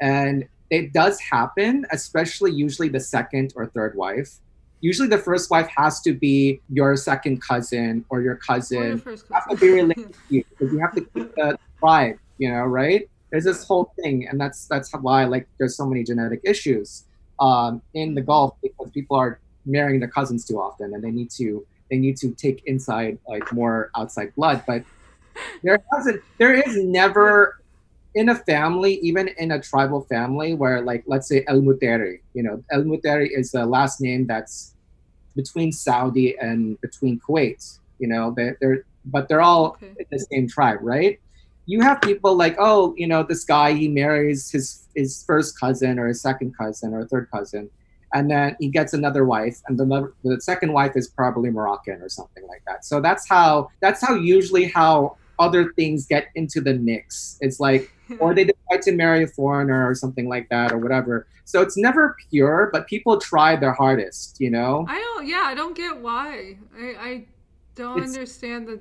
S3: and it does happen, especially usually the second or third wife usually the first wife has to be your second cousin or your cousin. Or your first cousin. Have to be related to you because you have to keep the tribe, you know, right? There's this whole thing, and that's that's why like there's so many genetic issues um, in the Gulf because people are marrying their cousins too often, and they need to they need to take inside like more outside blood. But there hasn't there is never in a family, even in a tribal family, where like let's say El Muteri, you know, El Muteri is the last name that's between Saudi and between Kuwait. You know, they, they're but they're all okay. in the same tribe, right? You have people like, oh, you know, this guy he marries his his first cousin or his second cousin or third cousin, and then he gets another wife, and the the second wife is probably Moroccan or something like that. So that's how that's how usually how other things get into the mix. It's like, or they decide to marry a foreigner or something like that or whatever. So it's never pure, but people try their hardest, you know?
S1: I don't, yeah, I don't get why. I, I don't it's, understand the.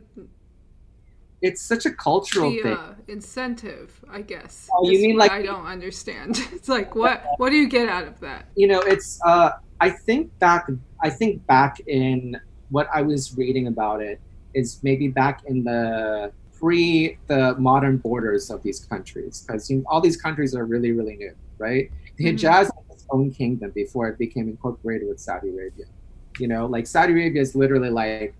S3: It's such a cultural
S1: the,
S3: thing.
S1: Uh, incentive, I guess.
S3: Oh, you mean like
S1: I don't understand. it's like what? What do you get out of that?
S3: You know, it's. uh I think back. I think back in what I was reading about it is maybe back in the pre the modern borders of these countries because you know, all these countries are really really new right the mm-hmm. hijaz was its own kingdom before it became incorporated with saudi arabia you know like saudi arabia is literally like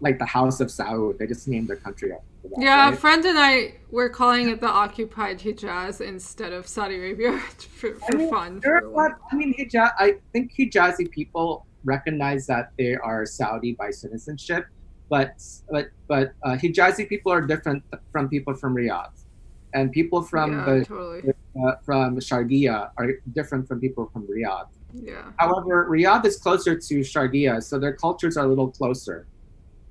S3: like the House of Saud. They just named their country after that.
S1: Yeah, a
S3: right?
S1: friend and I were calling it the occupied Hijaz instead of Saudi Arabia for, for
S3: I mean,
S1: fun.
S3: there
S1: for
S3: are
S1: a
S3: a lot- I mean, Hijaz. I think Hijazi people recognize that they are Saudi by citizenship, but but but uh, Hijazi people are different from people from Riyadh, and people from
S1: yeah,
S3: the
S1: totally.
S3: uh, from Sharjah are different from people from Riyadh.
S1: Yeah.
S3: However, Riyadh is closer to Sharjah, so their cultures are a little closer.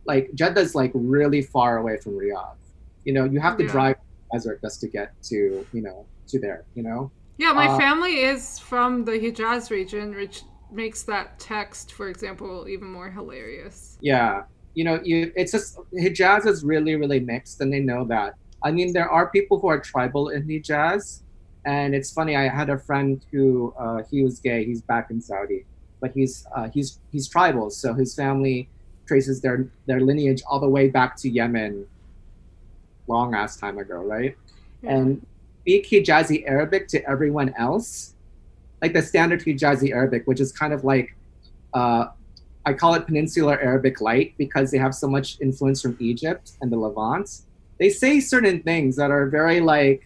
S3: Like Jeddah's like really far away from Riyadh. You know, you have to
S1: Yeah.
S3: drive the desert just to get to you know to there. You know.
S1: Yeah, my
S3: Uh,
S1: family is from the Hijaz region, which makes that text, for example, even more hilarious.
S3: Yeah, you know, you it's just Hijaz is really really mixed, and they know that. I mean, there are people who are tribal in Hijaz, and it's funny. I had a friend who uh, he was gay. He's back in Saudi, but he's uh, he's he's tribal, so his family traces their their lineage all the way back to Yemen, long ass time ago, right?
S1: Yeah.
S3: and speak Hijazi Arabic to everyone else, like the standard Hijazi Arabic, which is kind of like, uh, I call it Peninsular Arabic light because they have so much influence from Egypt and the Levant. They say certain things that are very like,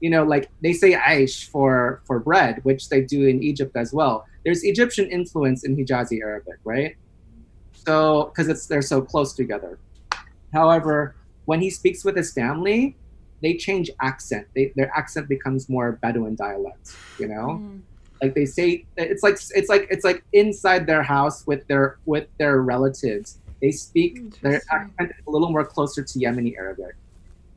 S3: you know, like they say aish for for bread, which they do in Egypt as well. There's Egyptian influence in Hijazi Arabic, right? So because it's they're so close together. However, when he speaks with his family, they change accent. They, their accent becomes more Bedouin dialect. You know,
S2: Mm.
S3: like they say, it's like it's like it's like inside their house with their with their relatives. They speak their accent a little more closer to Yemeni Arabic.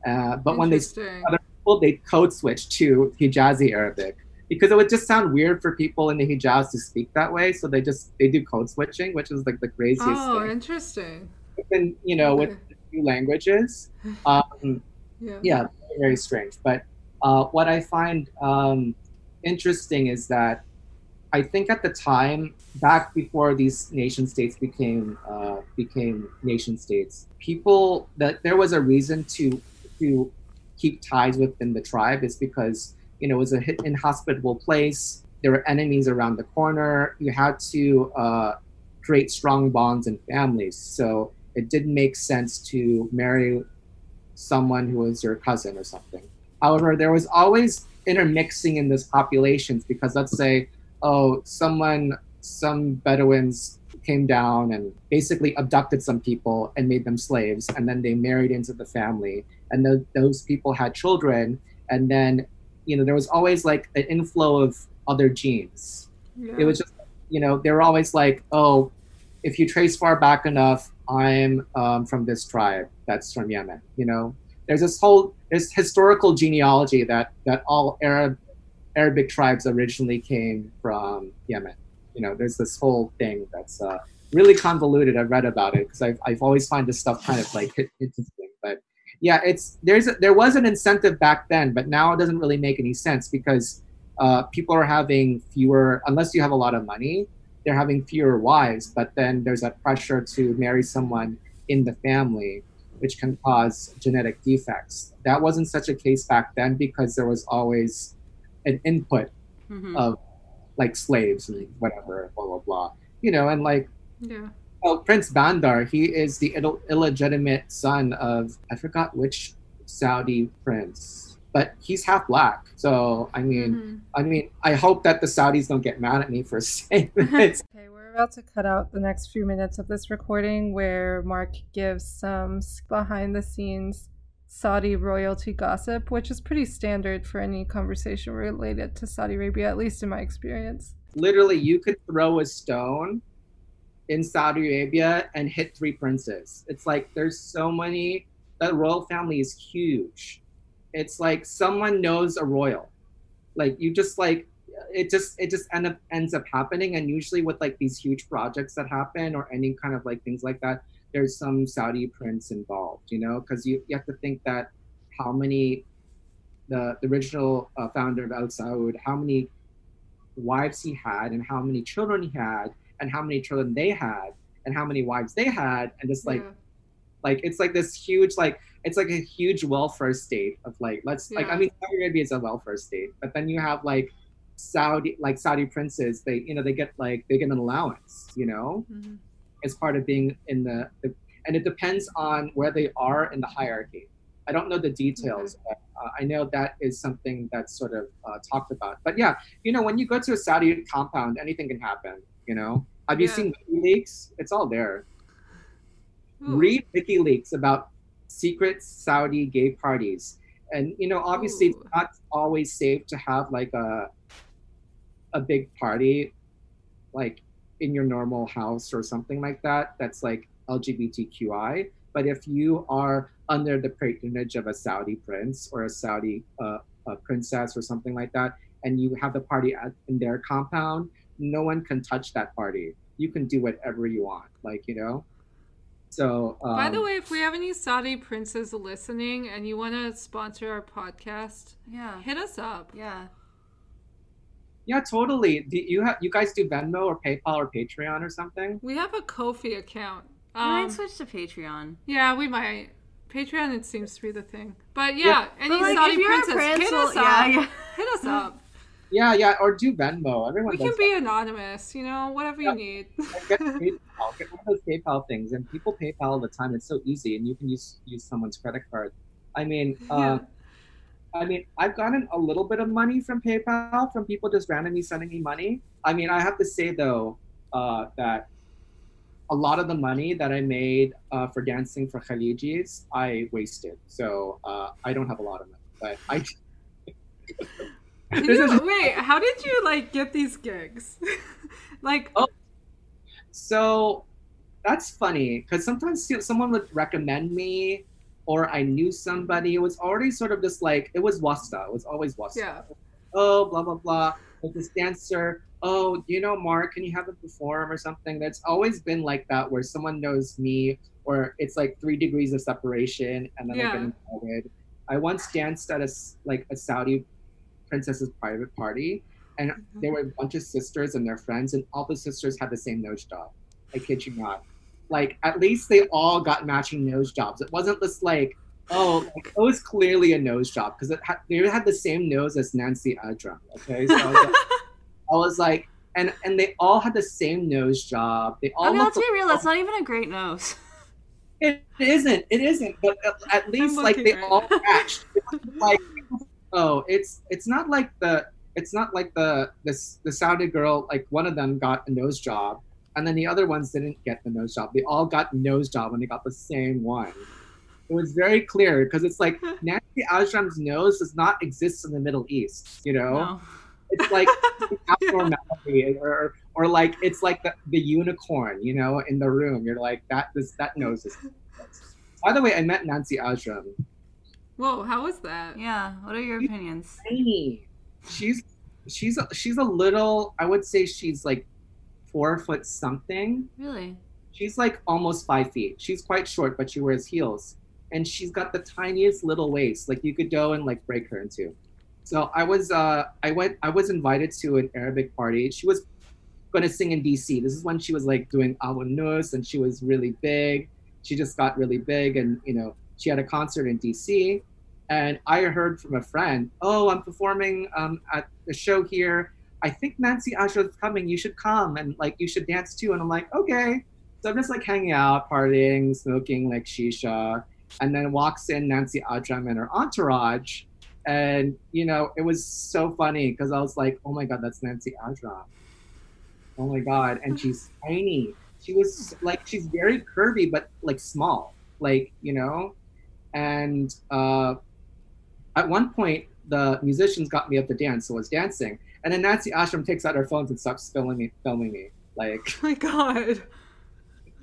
S3: Uh, but when they speak other people, they code switch to Hijazi Arabic because it would just sound weird for people in the Hijaz to speak that way. So they just they do code switching, which is like the craziest
S1: Oh,
S3: thing.
S1: interesting.
S3: And you know, with
S1: Okay.
S3: two languages. Um,
S1: Yeah.
S3: yeah, very, very strange. But uh, what I find um, interesting is that I think at the time, back before these nation states became uh, became nation states, people that there was a reason to to keep ties within the tribe is because you know it was a hit- inhospitable place. There were enemies around the corner. You had to uh, create strong bonds and families. So it didn't make sense to marry someone who was your cousin or something. However, there was always intermixing in those populations because let's say, oh, someone, some Bedouins came down and basically abducted some people and made them slaves, and then they married into the family, and tho- those people had children, and then, you know, there was always like an inflow of other genes.
S1: Yeah.
S3: it was just you know they were always like oh if you trace far back enough i'm um, from this tribe that's from yemen you know? There's this whole there's historical genealogy that that all arab arabic tribes originally came from yemen. You know there's this whole thing that's uh, really convoluted. I've read about it because I've, I've always find this stuff kind of like interesting but yeah it's there's a, there was an incentive back then but now it doesn't really make any sense because uh, people are having fewer unless you have a lot of money they're having fewer wives but then there's that pressure to marry someone in the family which can cause genetic defects that wasn't such a case back then because there was always an input
S2: Mhm.
S3: of like slaves and whatever blah blah blah you know and like
S1: yeah.
S3: Oh prince bandar he is the Ill- illegitimate son of i forgot which saudi prince but he's half black so i mean
S1: Mhm.
S3: I mean, I hope that the Saudis don't get mad at me for saying this.
S1: Okay, we're about to cut out the next few minutes of this recording where Mark gives some behind the scenes Saudi royalty gossip, which is pretty standard for any conversation related to Saudi Arabia, at least in my experience.
S3: Literally, you could throw a stone in Saudi Arabia and hit three princes. It's like there's so many. The royal family is huge. It's like someone knows a royal. Like you just like it just it just end up ends up happening. And usually with like these huge projects that happen or any kind of like things like that, there's some Saudi prince involved. You know, because you you have to think that how many the, the original uh, founder of Al Saud, how many wives he had and how many children he had and how many children they had and how many wives they had and just like
S1: Yeah.
S3: like it's like this huge like it's like a huge welfare state of like let's like I mean Saudi Arabia is a welfare state but then you have like Saudi like Saudi princes they you know they get like they get an allowance you know
S1: Mhm.
S3: as part of being in the, the and it depends on where they are in the hierarchy. I don't know the details, mm-hmm. but uh, I know that is something that's sort of uh, talked about. But yeah, you know, when you go to a Saudi compound, anything can happen. You know, have you yeah. seen WikiLeaks? It's all there. Ooh. Read WikiLeaks about secret Saudi gay parties, and you know, obviously, Ooh. it's not always safe to have like a a big party, like in your normal house or something like that. That's like LGBTQI. But if you are under the patronage of a Saudi prince or a Saudi uh, a princess or something like that, and you have the party at, in their compound, no one can touch that party. You can do whatever you want, like you know. So,
S1: um, by the um, way, if we have any Saudi princes listening and you want to sponsor our podcast,
S2: yeah,
S1: hit us up.
S2: Yeah.
S3: Yeah, totally. Do you have you guys do Venmo or PayPal or Patreon or something?
S1: We have a Ko-fi account.
S2: Um, we might um, switch to Patreon.
S1: Yeah, we might. Patreon, it seems to be the thing. But yeah, yeah. any like, Saudi princess, prince, hit us up. Yeah, yeah. hit us up.
S3: Yeah, yeah, or do Venmo. Everyone.
S1: We can be that. anonymous, you know, whatever yeah. you need.
S3: get PayPal. Get one of those PayPal things, and people PayPal all the time. It's so easy, and you can use use someone's credit card. I mean, uh, I mean, I've gotten a little bit of money from PayPal from people just randomly sending me money. I mean, I have to say though uh, that a lot of the money that I made uh, for dancing for Khalijis, I wasted. So uh, I don't have a lot of money, but I.
S1: you, wait, how did you like get these gigs? like,
S3: oh, so that's funny because sometimes someone would recommend me, or I knew somebody. It was already sort of just like it was wasta. It was always wasta.
S1: Yeah.
S3: Oh, blah blah blah. Like this dancer oh, you know, Mark, can you have him perform or something? That's always been like that, where someone knows me, or it's like three degrees of separation, and then yeah. I get invited. I once danced at a like a Saudi princess's private party, and mm-hmm. there were a bunch of sisters and their friends, and all the sisters had the same nose job. I kid you not. Like at least they all got matching nose jobs. It wasn't just like, oh, like, it was clearly a nose job because it had, they had the same nose as Nancy Ajram. Okay, so. I was like, and and they all had the same nose job. They all. I
S2: mean, let's be real. That's not even a great nose.
S3: It isn't. It isn't. But at least like they right all matched. like, oh, it's it's not like the it's not like the this the Saudi girl. Like one of them got a nose job, and then the other ones didn't get the nose job. They all got nose job, and they got the same one. It was very clear because it's like Nancy Ajram's nose does not exist in the Middle East. You know. No it's like abnormality or or like it's like the, the unicorn, you know, in the room. You're like that this that nose is by the way, I met Nancy Ajram.
S1: Whoa, how was that?
S2: Yeah. What are your opinions?
S3: Tiny. She's she's a, she's a little I would say she's like four foot something.
S2: Really?
S3: She's like almost five feet. She's quite short, but she wears heels. And she's got the tiniest little waist. Like you could go and like break her into. So I was uh, I went I was invited to an Arabic party. She was going to sing in DC. This is when she was like doing Awan Nus and she was really big. She just got really big and you know she had a concert in DC. And I heard from a friend, oh, I'm performing um, at the show here. I think Nancy Ajram is coming. You should come and like you should dance too. And I'm like, okay. So I'm just like hanging out, partying, smoking like shisha. And then walks in Nancy Ajram and her entourage and you know it was so funny because I was like, oh my god, that's Nancy Ajram. Oh my god, and she's tiny. She was like she's very curvy but like small, like you know. And uh, at one point, the musicians got me up to dance, so I was dancing, and then Nancy Ajram takes out her phones and starts filming me, filming me, like.
S1: Oh my god.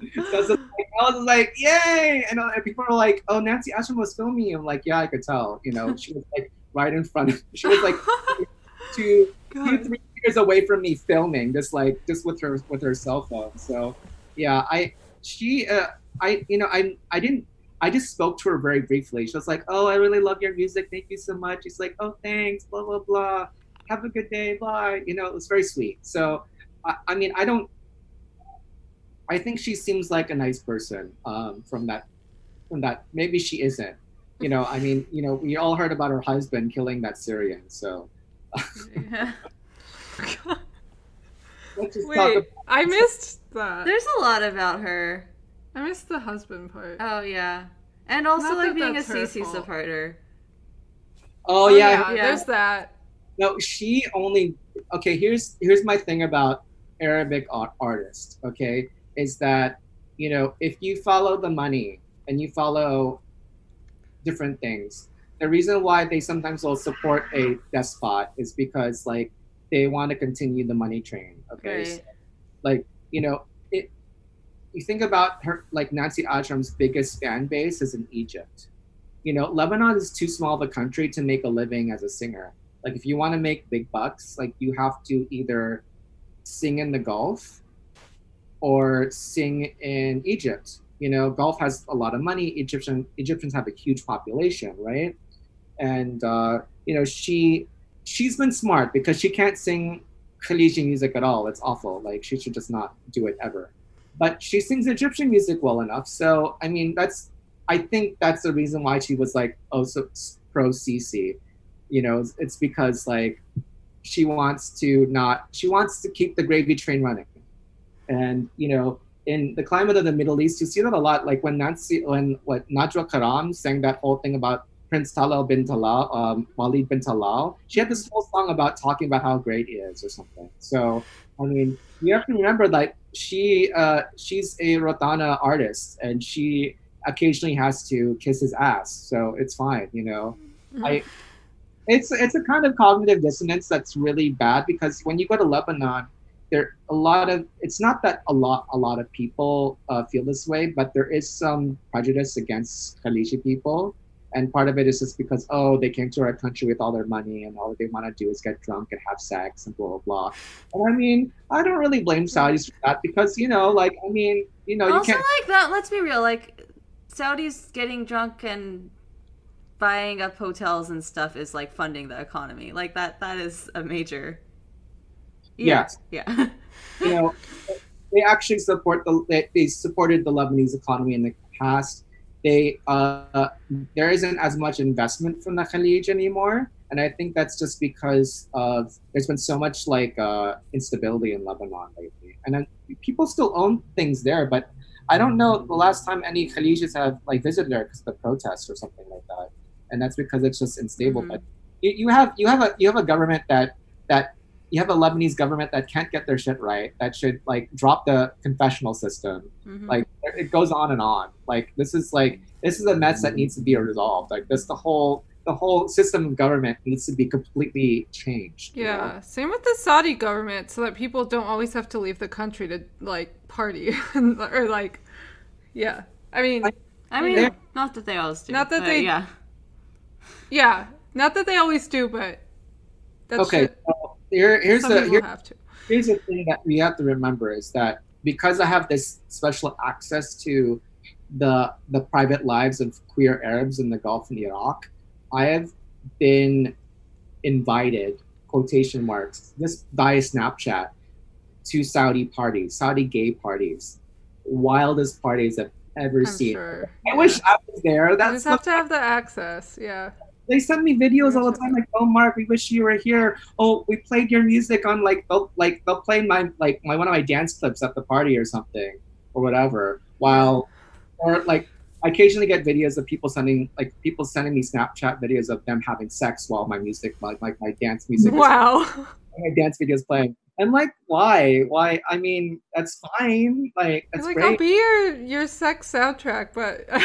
S3: so I was, like, I was like, yay! And, uh, and people were like, oh, Nancy Ajram was filming. Me. I'm like, yeah, I could tell. You know, she was like right in front of me. She was like two, two, three meters away from me filming, just like just with her with her cell phone. So yeah, I she uh, I you know I I didn't I just spoke to her very briefly. She was like, "Oh, I really love your music. Thank you so much." She's like, "Oh, thanks. Blah blah blah. Have a good day. Bye." You know, it was very sweet. So I, I mean, I don't I think she seems like a nice person um, from that. From that, maybe she isn't. You know, I mean, you know, we all heard about her husband killing that Syrian. So.
S1: yeah.
S3: let's just talk
S1: Wait,
S3: about
S1: I missed that.
S2: There's a lot about her.
S1: I miss the husband part.
S2: Oh yeah, and also
S1: Not
S2: like
S1: that
S2: being a
S1: that's
S2: Sisi
S1: fault.
S2: supporter.
S3: Oh, oh yeah,
S2: yeah.
S1: there's that.
S3: no, she only. Okay, here's here's my thing about Arabic art, artists. Okay, is that you know if you follow the money and you follow different things, the reason why they sometimes will support a despot is because like they want to continue the money train. Okay,
S2: Right.
S3: So, like you know it. You think about her like Nancy Ajram's biggest fan base is in Egypt. You know, Lebanon is too small of a country to make a living as a singer. Like if you want to make big bucks, like you have to either sing in the Gulf or sing in Egypt. You know, Gulf has a lot of money. Egyptian Egyptians have a huge population, right? And uh, you know, she she's been smart because she can't sing Khaliji music at all. It's awful. Like she should just not do it ever. But she sings Egyptian music well enough. So I mean, that's I think that's the reason why she was like oh so pro Sisi. You know, it's- it's because like she wants to not she wants to keep the gravy train running. And you know, in the climate of the Middle East, you see that a lot. Like when Nancy, when what Najwa Karam sang that whole thing about Prince Talal bin Talal, um, Walid bin Talal, she had this whole song about talking about how great he is or something. So I mean, you have to remember that she uh, she's a Rotana artist and she occasionally has to kiss his ass, so it's fine, you know. I it's it's a kind of cognitive dissonance that's really bad because when you go to Lebanon, there a lot of it's not that a lot a lot of people uh, feel this way, but there is some prejudice against Khaliji people, and part of it is just because oh they came to our country with all their money and all they want to do is get drunk and have sex and blah blah blah. And I mean I don't really blame Saudis for that because you know like I mean you know you
S2: also,
S3: can't
S2: like that. Let's be real. Like Saudis getting drunk and buying up hotels and stuff is like funding the economy. Like that. That is a major. Yeah. Yeah.
S3: you know, they actually support the they, they supported the Lebanese economy in the past. They uh, there isn't as much investment from the Khalij anymore, and I think that's just because of there's been so much like uh, instability in Lebanon lately, and then people still own things there, but I don't know the last time any Khalijis have like visited there because of the protests or something like that, and that's because it's just unstable.
S2: Mhm.
S3: But you, you have you have a you have a government that that you have a Lebanese government that can't get their shit right, that should like drop the confessional system.
S2: Mhm.
S3: Like it goes on and on. Like this is like this is a mess that needs to be resolved. Like this the whole the whole system of government needs to be completely changed. you know?
S1: Yeah, same with the Saudi government, so that people don't always have to leave the country to like party or like, yeah. I mean,
S3: I-
S2: I mean, not that they always do.
S1: Not that they-
S2: Yeah.
S1: yeah, not that they always do, but that's
S3: Okay. So here, here's
S1: some
S3: the here,
S1: have to.
S3: here's the thing that we have to remember is that because I have this special access to the the private lives of queer Arabs in the Gulf and Iraq, I have been invited quotation marks this via Snapchat to Saudi parties, Saudi gay parties, wildest parties I've ever
S1: I'm
S3: seen.
S1: sure.
S3: I
S1: yeah.
S3: wish I was there.
S1: You
S3: That's
S1: just have to have the access. Yeah.
S3: They send me videos all the time like oh mark we wish you were here oh we played your music on like they'll like they'll play my like my one of my dance clips at the party or something or whatever while or like I occasionally get videos of people sending like people sending me Snapchat videos of them having sex while my music like like my dance music is-
S1: Wow.
S3: my dance videos playing. I'm like, why? Why? I mean, that's fine. Like, that's
S1: like
S3: great.
S1: I'll be your your sex soundtrack, but I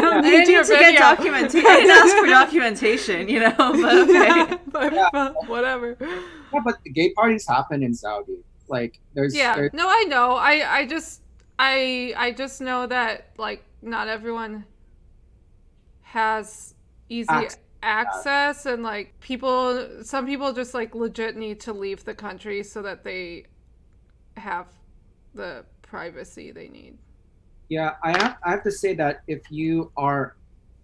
S1: don't
S2: I
S1: need
S2: didn't need to
S1: video.
S2: get documentation. I didn't ask for documentation, you know. But okay.
S1: Yeah, but, but whatever.
S3: yeah, but the gay parties happen in Saudi. Like, there's
S1: Yeah.
S3: there's-
S1: No, I know. I I just I I just know that like not everyone has easy
S3: Access.
S1: Access and like people some people just like legit need to leave the country so that they have the privacy they need.
S3: Yeah, I have I have to say that if you are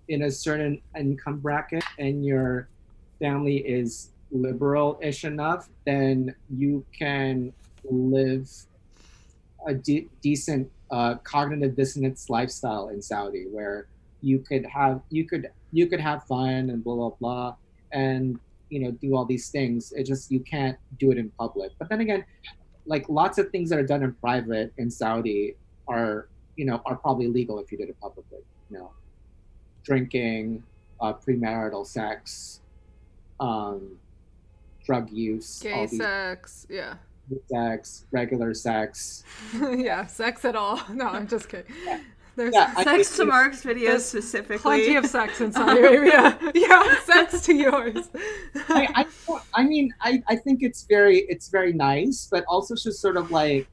S3: in a certain income bracket and your family is liberal-ish enough, then you can live a de- decent uh, cognitive dissonance lifestyle in Saudi, where you could have you could you could have fun and blah blah blah, and you know do all these things. It just you can't do it in public. But then again, like lots of things that are done in private in Saudi are you know are probably legal if you did it publicly. You know, drinking, uh, premarital sex, um, drug use,
S1: Gay sex. Yeah.
S3: sex, regular sex.
S1: yeah, sex at all. No, I'm just kidding. There's
S3: Yeah,
S2: Sex to Mark's videos specifically.
S1: plenty of sex in Saudi Arabia. yeah, sex to yours.
S3: I, I, I mean, I, I think it's very it's very nice, but also just sort of like,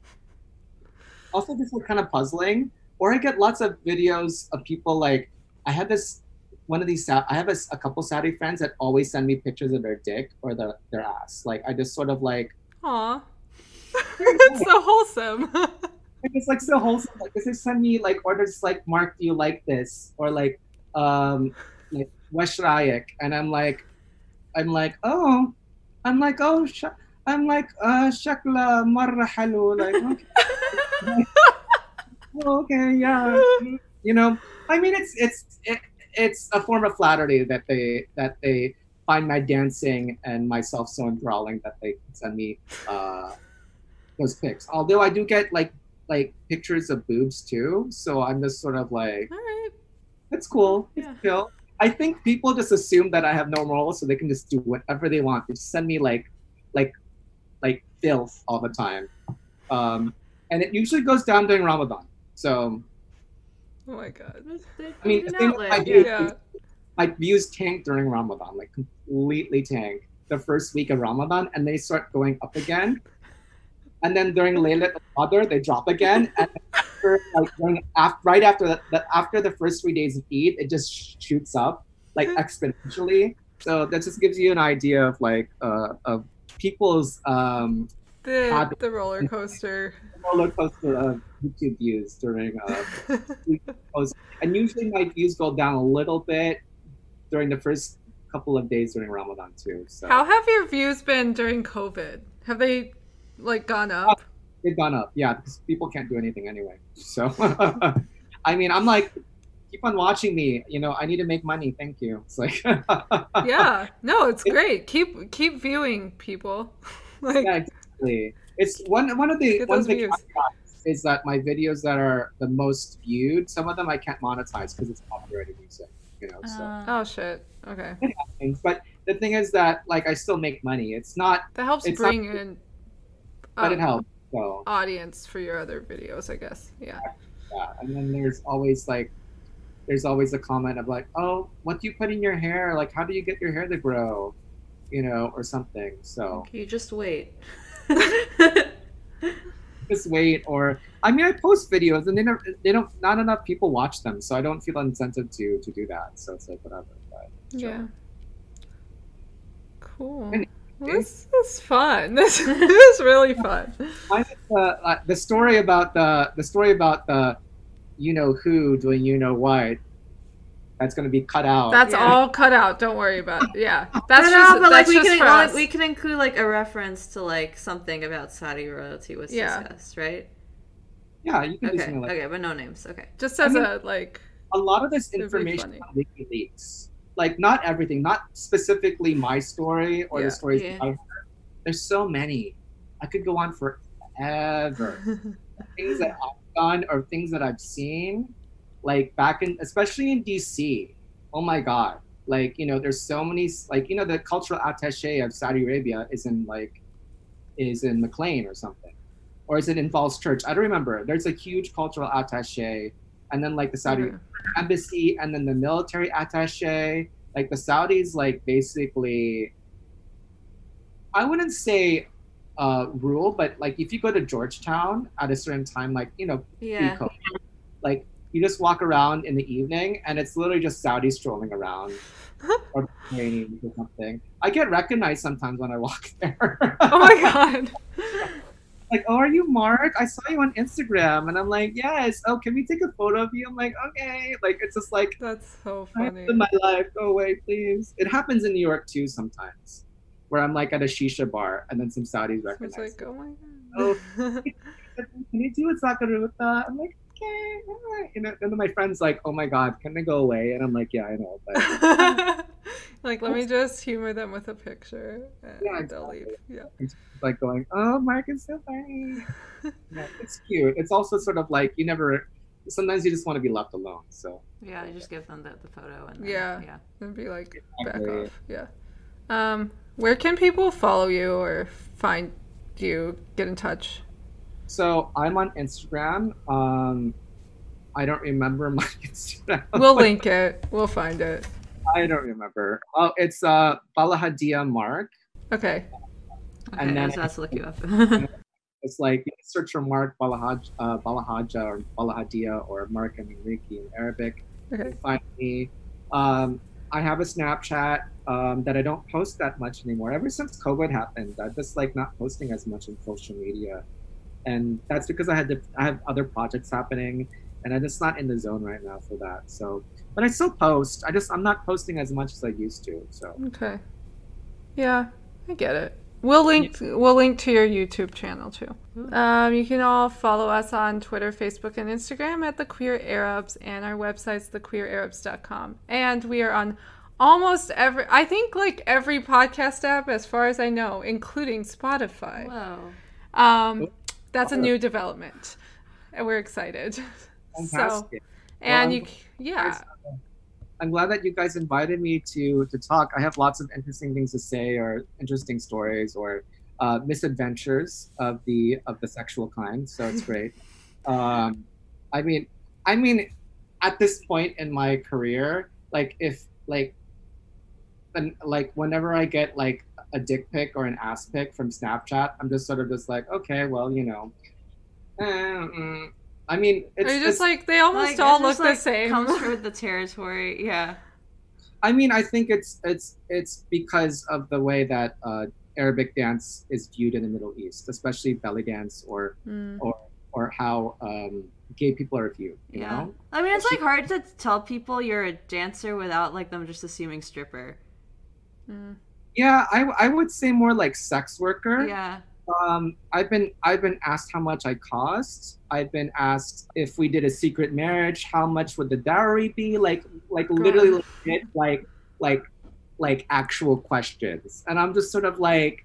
S3: also just like kind of puzzling. Or I get lots of videos of people like, I had this one of these. I have a couple Saudi friends that always send me pictures of their dick or the, their ass. Like I just sort of like,
S1: Aw. it's so wholesome.
S3: It's like so wholesome. Like this is send me like, orders like, Mark, do you like this? Or like, um, like Weshrayek, and I'm like, I'm like, oh, I'm like, oh, sh- I'm like, uh, shakla marra halu, like, okay. oh, okay, yeah, you know, I mean, it's it's it, it's a form of flattery that they that they find my dancing and myself so enthralling that they send me uh, those pics. Although I do get like like pictures of boobs too, so I'm just sort of like,
S1: All right.
S3: it's cool, it's
S1: Yeah.
S3: chill. I think people just assume that I have no morals, so they can just do whatever they want. They just send me like, like, like filth all the time, um, and it usually goes down during Ramadan. So
S1: Oh my god.
S3: I mean, the
S2: An
S3: thing my views,
S1: Yeah.
S3: my views tank during Ramadan, like completely tank the first week of Ramadan, and they start going up again. And then during Laylat al-Qadr, they drop again. And after, like, during, af- right after the, the after the first three days of Eid, it just shoots up like exponentially. So that just gives you an idea of like uh, of people's um,
S1: The, the roller coaster.
S3: roller coaster of YouTube views during uh, and usually my views go down a little bit during the first couple of days during Ramadan too. So
S1: How have your views been during COVID? Have they like gone up?
S3: they've gone up, yeah, because people can't do anything anyway. So I mean, I'm like, keep on watching me. You know, I need to make money. Thank you. It's like,
S1: yeah. No, it's great. Keep keep viewing people. like
S3: yeah, exactly. It's one one of the
S1: Get
S3: one
S1: those
S3: thing
S1: views.
S3: is that my videos that are the most viewed, some of them I can't monetize because it's copyrighted music. You know, so.
S2: Uh,
S1: Oh shit. Okay.
S3: But the thing is that like I still make money. It's not,
S1: That helps
S3: It's
S1: bring in
S3: but it helps. So
S1: audience for your other videos, I guess. Yeah.
S3: yeah. And then there's always like, there's always a comment of like, oh, what do you put in your hair? Like, how do you get your hair to grow? You know, or something. So
S2: you just wait.
S3: just wait. Or I mean, I post videos and they never, they don't, not enough people watch them. So I don't feel incentive to to do that. So it's like whatever. But
S1: Yeah. Cool. Well, this is fun. This, this is really fun.
S3: Mine is, uh, uh, the story about the the story about the you know who doing you know what that's going to be cut out.
S1: That's
S2: Yeah.
S1: all cut out. Don't worry about it. Yeah. That's
S2: But,
S1: just,
S2: no, but like
S1: that's
S2: we can like, we can include like a reference to like something about Saudi royalty was
S1: Yeah.
S2: discussed, right?
S3: yeah, you can do
S2: Okay,
S3: something like
S2: okay, but no names. Okay.
S1: Just as
S3: mean-
S1: a like
S3: a lot of this
S1: It'd be
S3: information
S1: funny.
S3: Like not everything, not specifically my story or
S1: Yeah.
S3: the stories
S2: Yeah.
S3: I've heard. There's so many. I could go on forever. things that I've done or things that I've seen, like back in, especially in DC. Oh my God! Like you know, there's so many. Like you know, the cultural attaché of Saudi Arabia is in like, is in McLean or something, or is it in Falls Church? I don't remember. There's a huge cultural attaché, and then like the Saudi
S1: Okay.
S3: embassy, and then the military attaché. Like the Saudis, like basically, I wouldn't say uh, rule, but like if you go to Georgetown at a certain time, like you know,
S2: Yeah.
S3: like you just walk around in the evening, and it's literally just Saudis strolling around or training or something. I get recognized sometimes when I walk there.
S1: oh my god.
S3: like, oh, are you Mark? I saw you on Instagram, and I'm like, yes. Oh, can we take a photo of you? I'm like, okay. Like it's just like
S1: That's so funny.
S3: in my life. Go away, please. It happens in New York too sometimes, where I'm like at a shisha bar and then some Saudis recognize.
S1: It's
S3: recognize.
S1: like,
S3: me.
S1: oh my
S3: Oh.
S1: god.
S3: Can you do a Zakaruta? I'm like, okay, all right. And then my friend's like, oh my god, can I go away? And I'm like, yeah, I know, but
S1: like, let me just humor them with a picture, and
S3: Yeah,
S1: they'll leave.
S3: exactly.
S1: Yeah.
S3: like going, "Oh, Mark is so funny." yeah, it's cute. It's also sort of like you never. Sometimes you just want to be left alone. So
S2: Yeah, I just give them the, the photo and then,
S1: Yeah.
S2: yeah.
S1: and be like, back off. Yeah. Um, where can people follow you or find you? Get in touch.
S3: so I'm on Instagram. Um, I don't remember my Instagram.
S1: We'll link it. We'll find it.
S3: I don't remember. Oh, it's uh Balahadia Mark.
S1: Okay.
S2: Okay,
S3: And then-
S2: about to look you up.
S3: It's like you search for Mark Balahaj, uh, Balahaja or Balahadia or Mark and Enrique in Arabic.
S1: Okay.
S3: find me. Um, I have a Snapchat um, that I don't post that much anymore. Ever since COVID happened, I'm just like not posting as much on social media, and that's because I had to, I have other projects happening, and I'm just not in the zone right now for that. So, but I still post. I just I'm not posting as much as I used to. So
S1: Okay. Yeah, I get it. We'll link. We'll link to your YouTube channel too. Um, you can all follow us on Twitter, Facebook, and Instagram at the Queer Arabs, and our website's thequeerarabs.com. And we are on almost every. I think like every podcast app, as far as I know, including Spotify.
S2: Wow.
S1: Um, that's a new development, and we're excited. So, and
S3: Um,
S1: you, yeah,
S3: I'm glad that you guys invited me to to talk. I have lots of interesting things to say, or interesting stories, or uh, misadventures of the of the sexual kind. So it's great. um, I mean, I mean, at this point in my career, like if like, and like whenever I get like a dick pic or an ass pic from Snapchat, I'm just sort of just like, okay, well, you know. eh, mm. I mean, it's,
S1: are you
S3: it's
S1: just like they almost
S2: Like,
S1: all look
S2: just,
S1: the
S2: like,
S1: same?
S2: Comes with the territory. Yeah.
S3: I mean, I think it's it's it's because of the way that uh, Arabic dance is viewed in the Middle East, especially belly dance, or
S1: Mm.
S3: or or how um, gay people are viewed. You
S2: Yeah.
S3: know,
S2: I mean, it's like hard to tell people you're a dancer without like them just assuming stripper.
S1: Mm.
S3: yeah, I I would say more like sex worker.
S2: Yeah.
S3: Um, I've been I've been asked how much I cost. I've been asked if we did a secret marriage, how much would the dowry be? Like like literally legit, like like like actual questions. And I'm just sort of like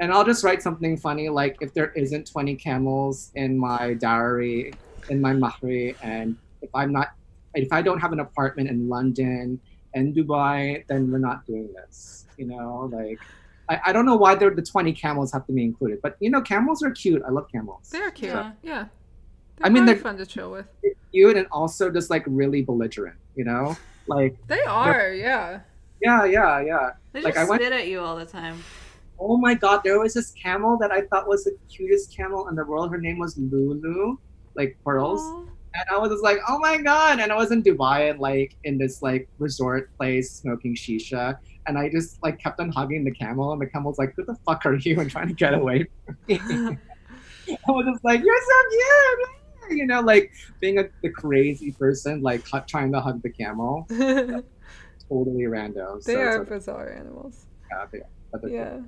S3: and I'll just write something funny like if there isn't 20 camels in my dowry, in my mahri, and if I'm not if I don't have an apartment in London and Dubai, then we're not doing this. You know, like I, I don't know why they're the 20 camels have to be included, but you know, camels are cute. I love camels.
S1: They're cute.
S2: Yeah.
S1: Yeah.
S3: I mean, they're-
S1: fun to chill with.
S3: They're cute and also just like really belligerent, you know? Like,
S1: They are, yeah.
S3: yeah, yeah, yeah.
S2: They
S3: Like,
S2: just
S3: I went-
S2: spit at you all the time.
S3: Oh my god, there was this camel that I thought was the cutest camel in the world. Her name was Lulu, like pearls.
S1: Aw.
S3: And I was just like, oh my god. And I was in Dubai and like in this like resort place smoking shisha. And I just like kept on hugging the camel, and the camel's like, "Who the fuck are you?" and trying to get away from me. I was just like, "You're so cute," you know, like being a the crazy person, like hu- trying to hug the camel,
S1: they
S3: totally rando. So
S1: are
S3: it's
S1: bizarre animals.
S3: yeah, they are, but they're cool.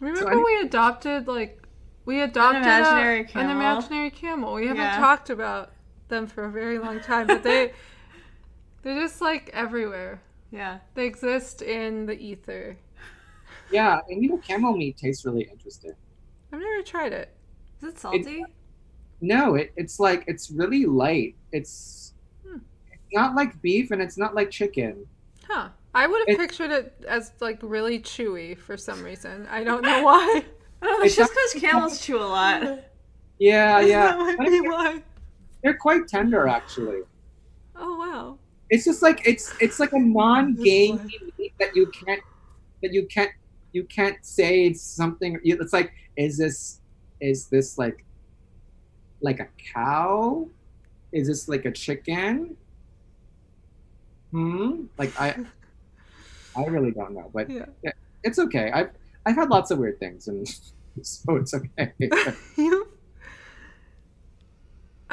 S1: Remember
S3: So
S1: when
S3: any-
S1: we adopted like we adopted a-
S2: imaginary
S1: an
S2: camel.
S1: imaginary camel. We haven't
S2: Yeah.
S1: talked about them for a very long time, but they they're just like everywhere.
S2: Yeah.
S1: They exist in the ether.
S3: Yeah, and you know, camel meat tastes really interesting.
S1: I've never tried it.
S2: Is it salty?
S3: No, it, it's like it's really light. It's
S1: Hmm.
S3: not like beef and it's not like chicken.
S1: Huh. I would have
S3: It-
S1: pictured it as like really chewy for some reason. I don't know why.
S2: I don't know,
S3: It's
S2: it's just because camels chew a lot.
S3: Yeah, yeah.
S1: that might
S3: But
S1: be why.
S3: They're quite tender actually.
S1: Oh wow.
S3: It's just like it's it's like a meat that you can't that you can't you can't say it's something. It's like is this is this like like a cow? Is this like a chicken? Hmm. Like I I really don't know, but
S1: Yeah.
S3: it's okay. I've I've had lots of weird things, and so it's okay.
S1: you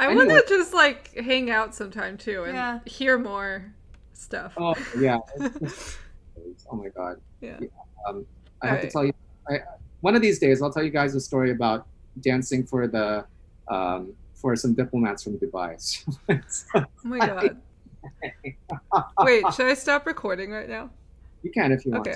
S1: I
S3: Anyway.
S1: want to just like hang out sometime too and
S2: Yeah.
S1: hear more stuff.
S3: oh yeah. Oh my god.
S1: yeah.
S3: Um, I have to tell you, I, one of these days, I'll tell you guys a story about dancing for the um, for some diplomats from Dubai. So,
S1: Oh my god. Wait, should I stop recording right now?
S3: You can if you want.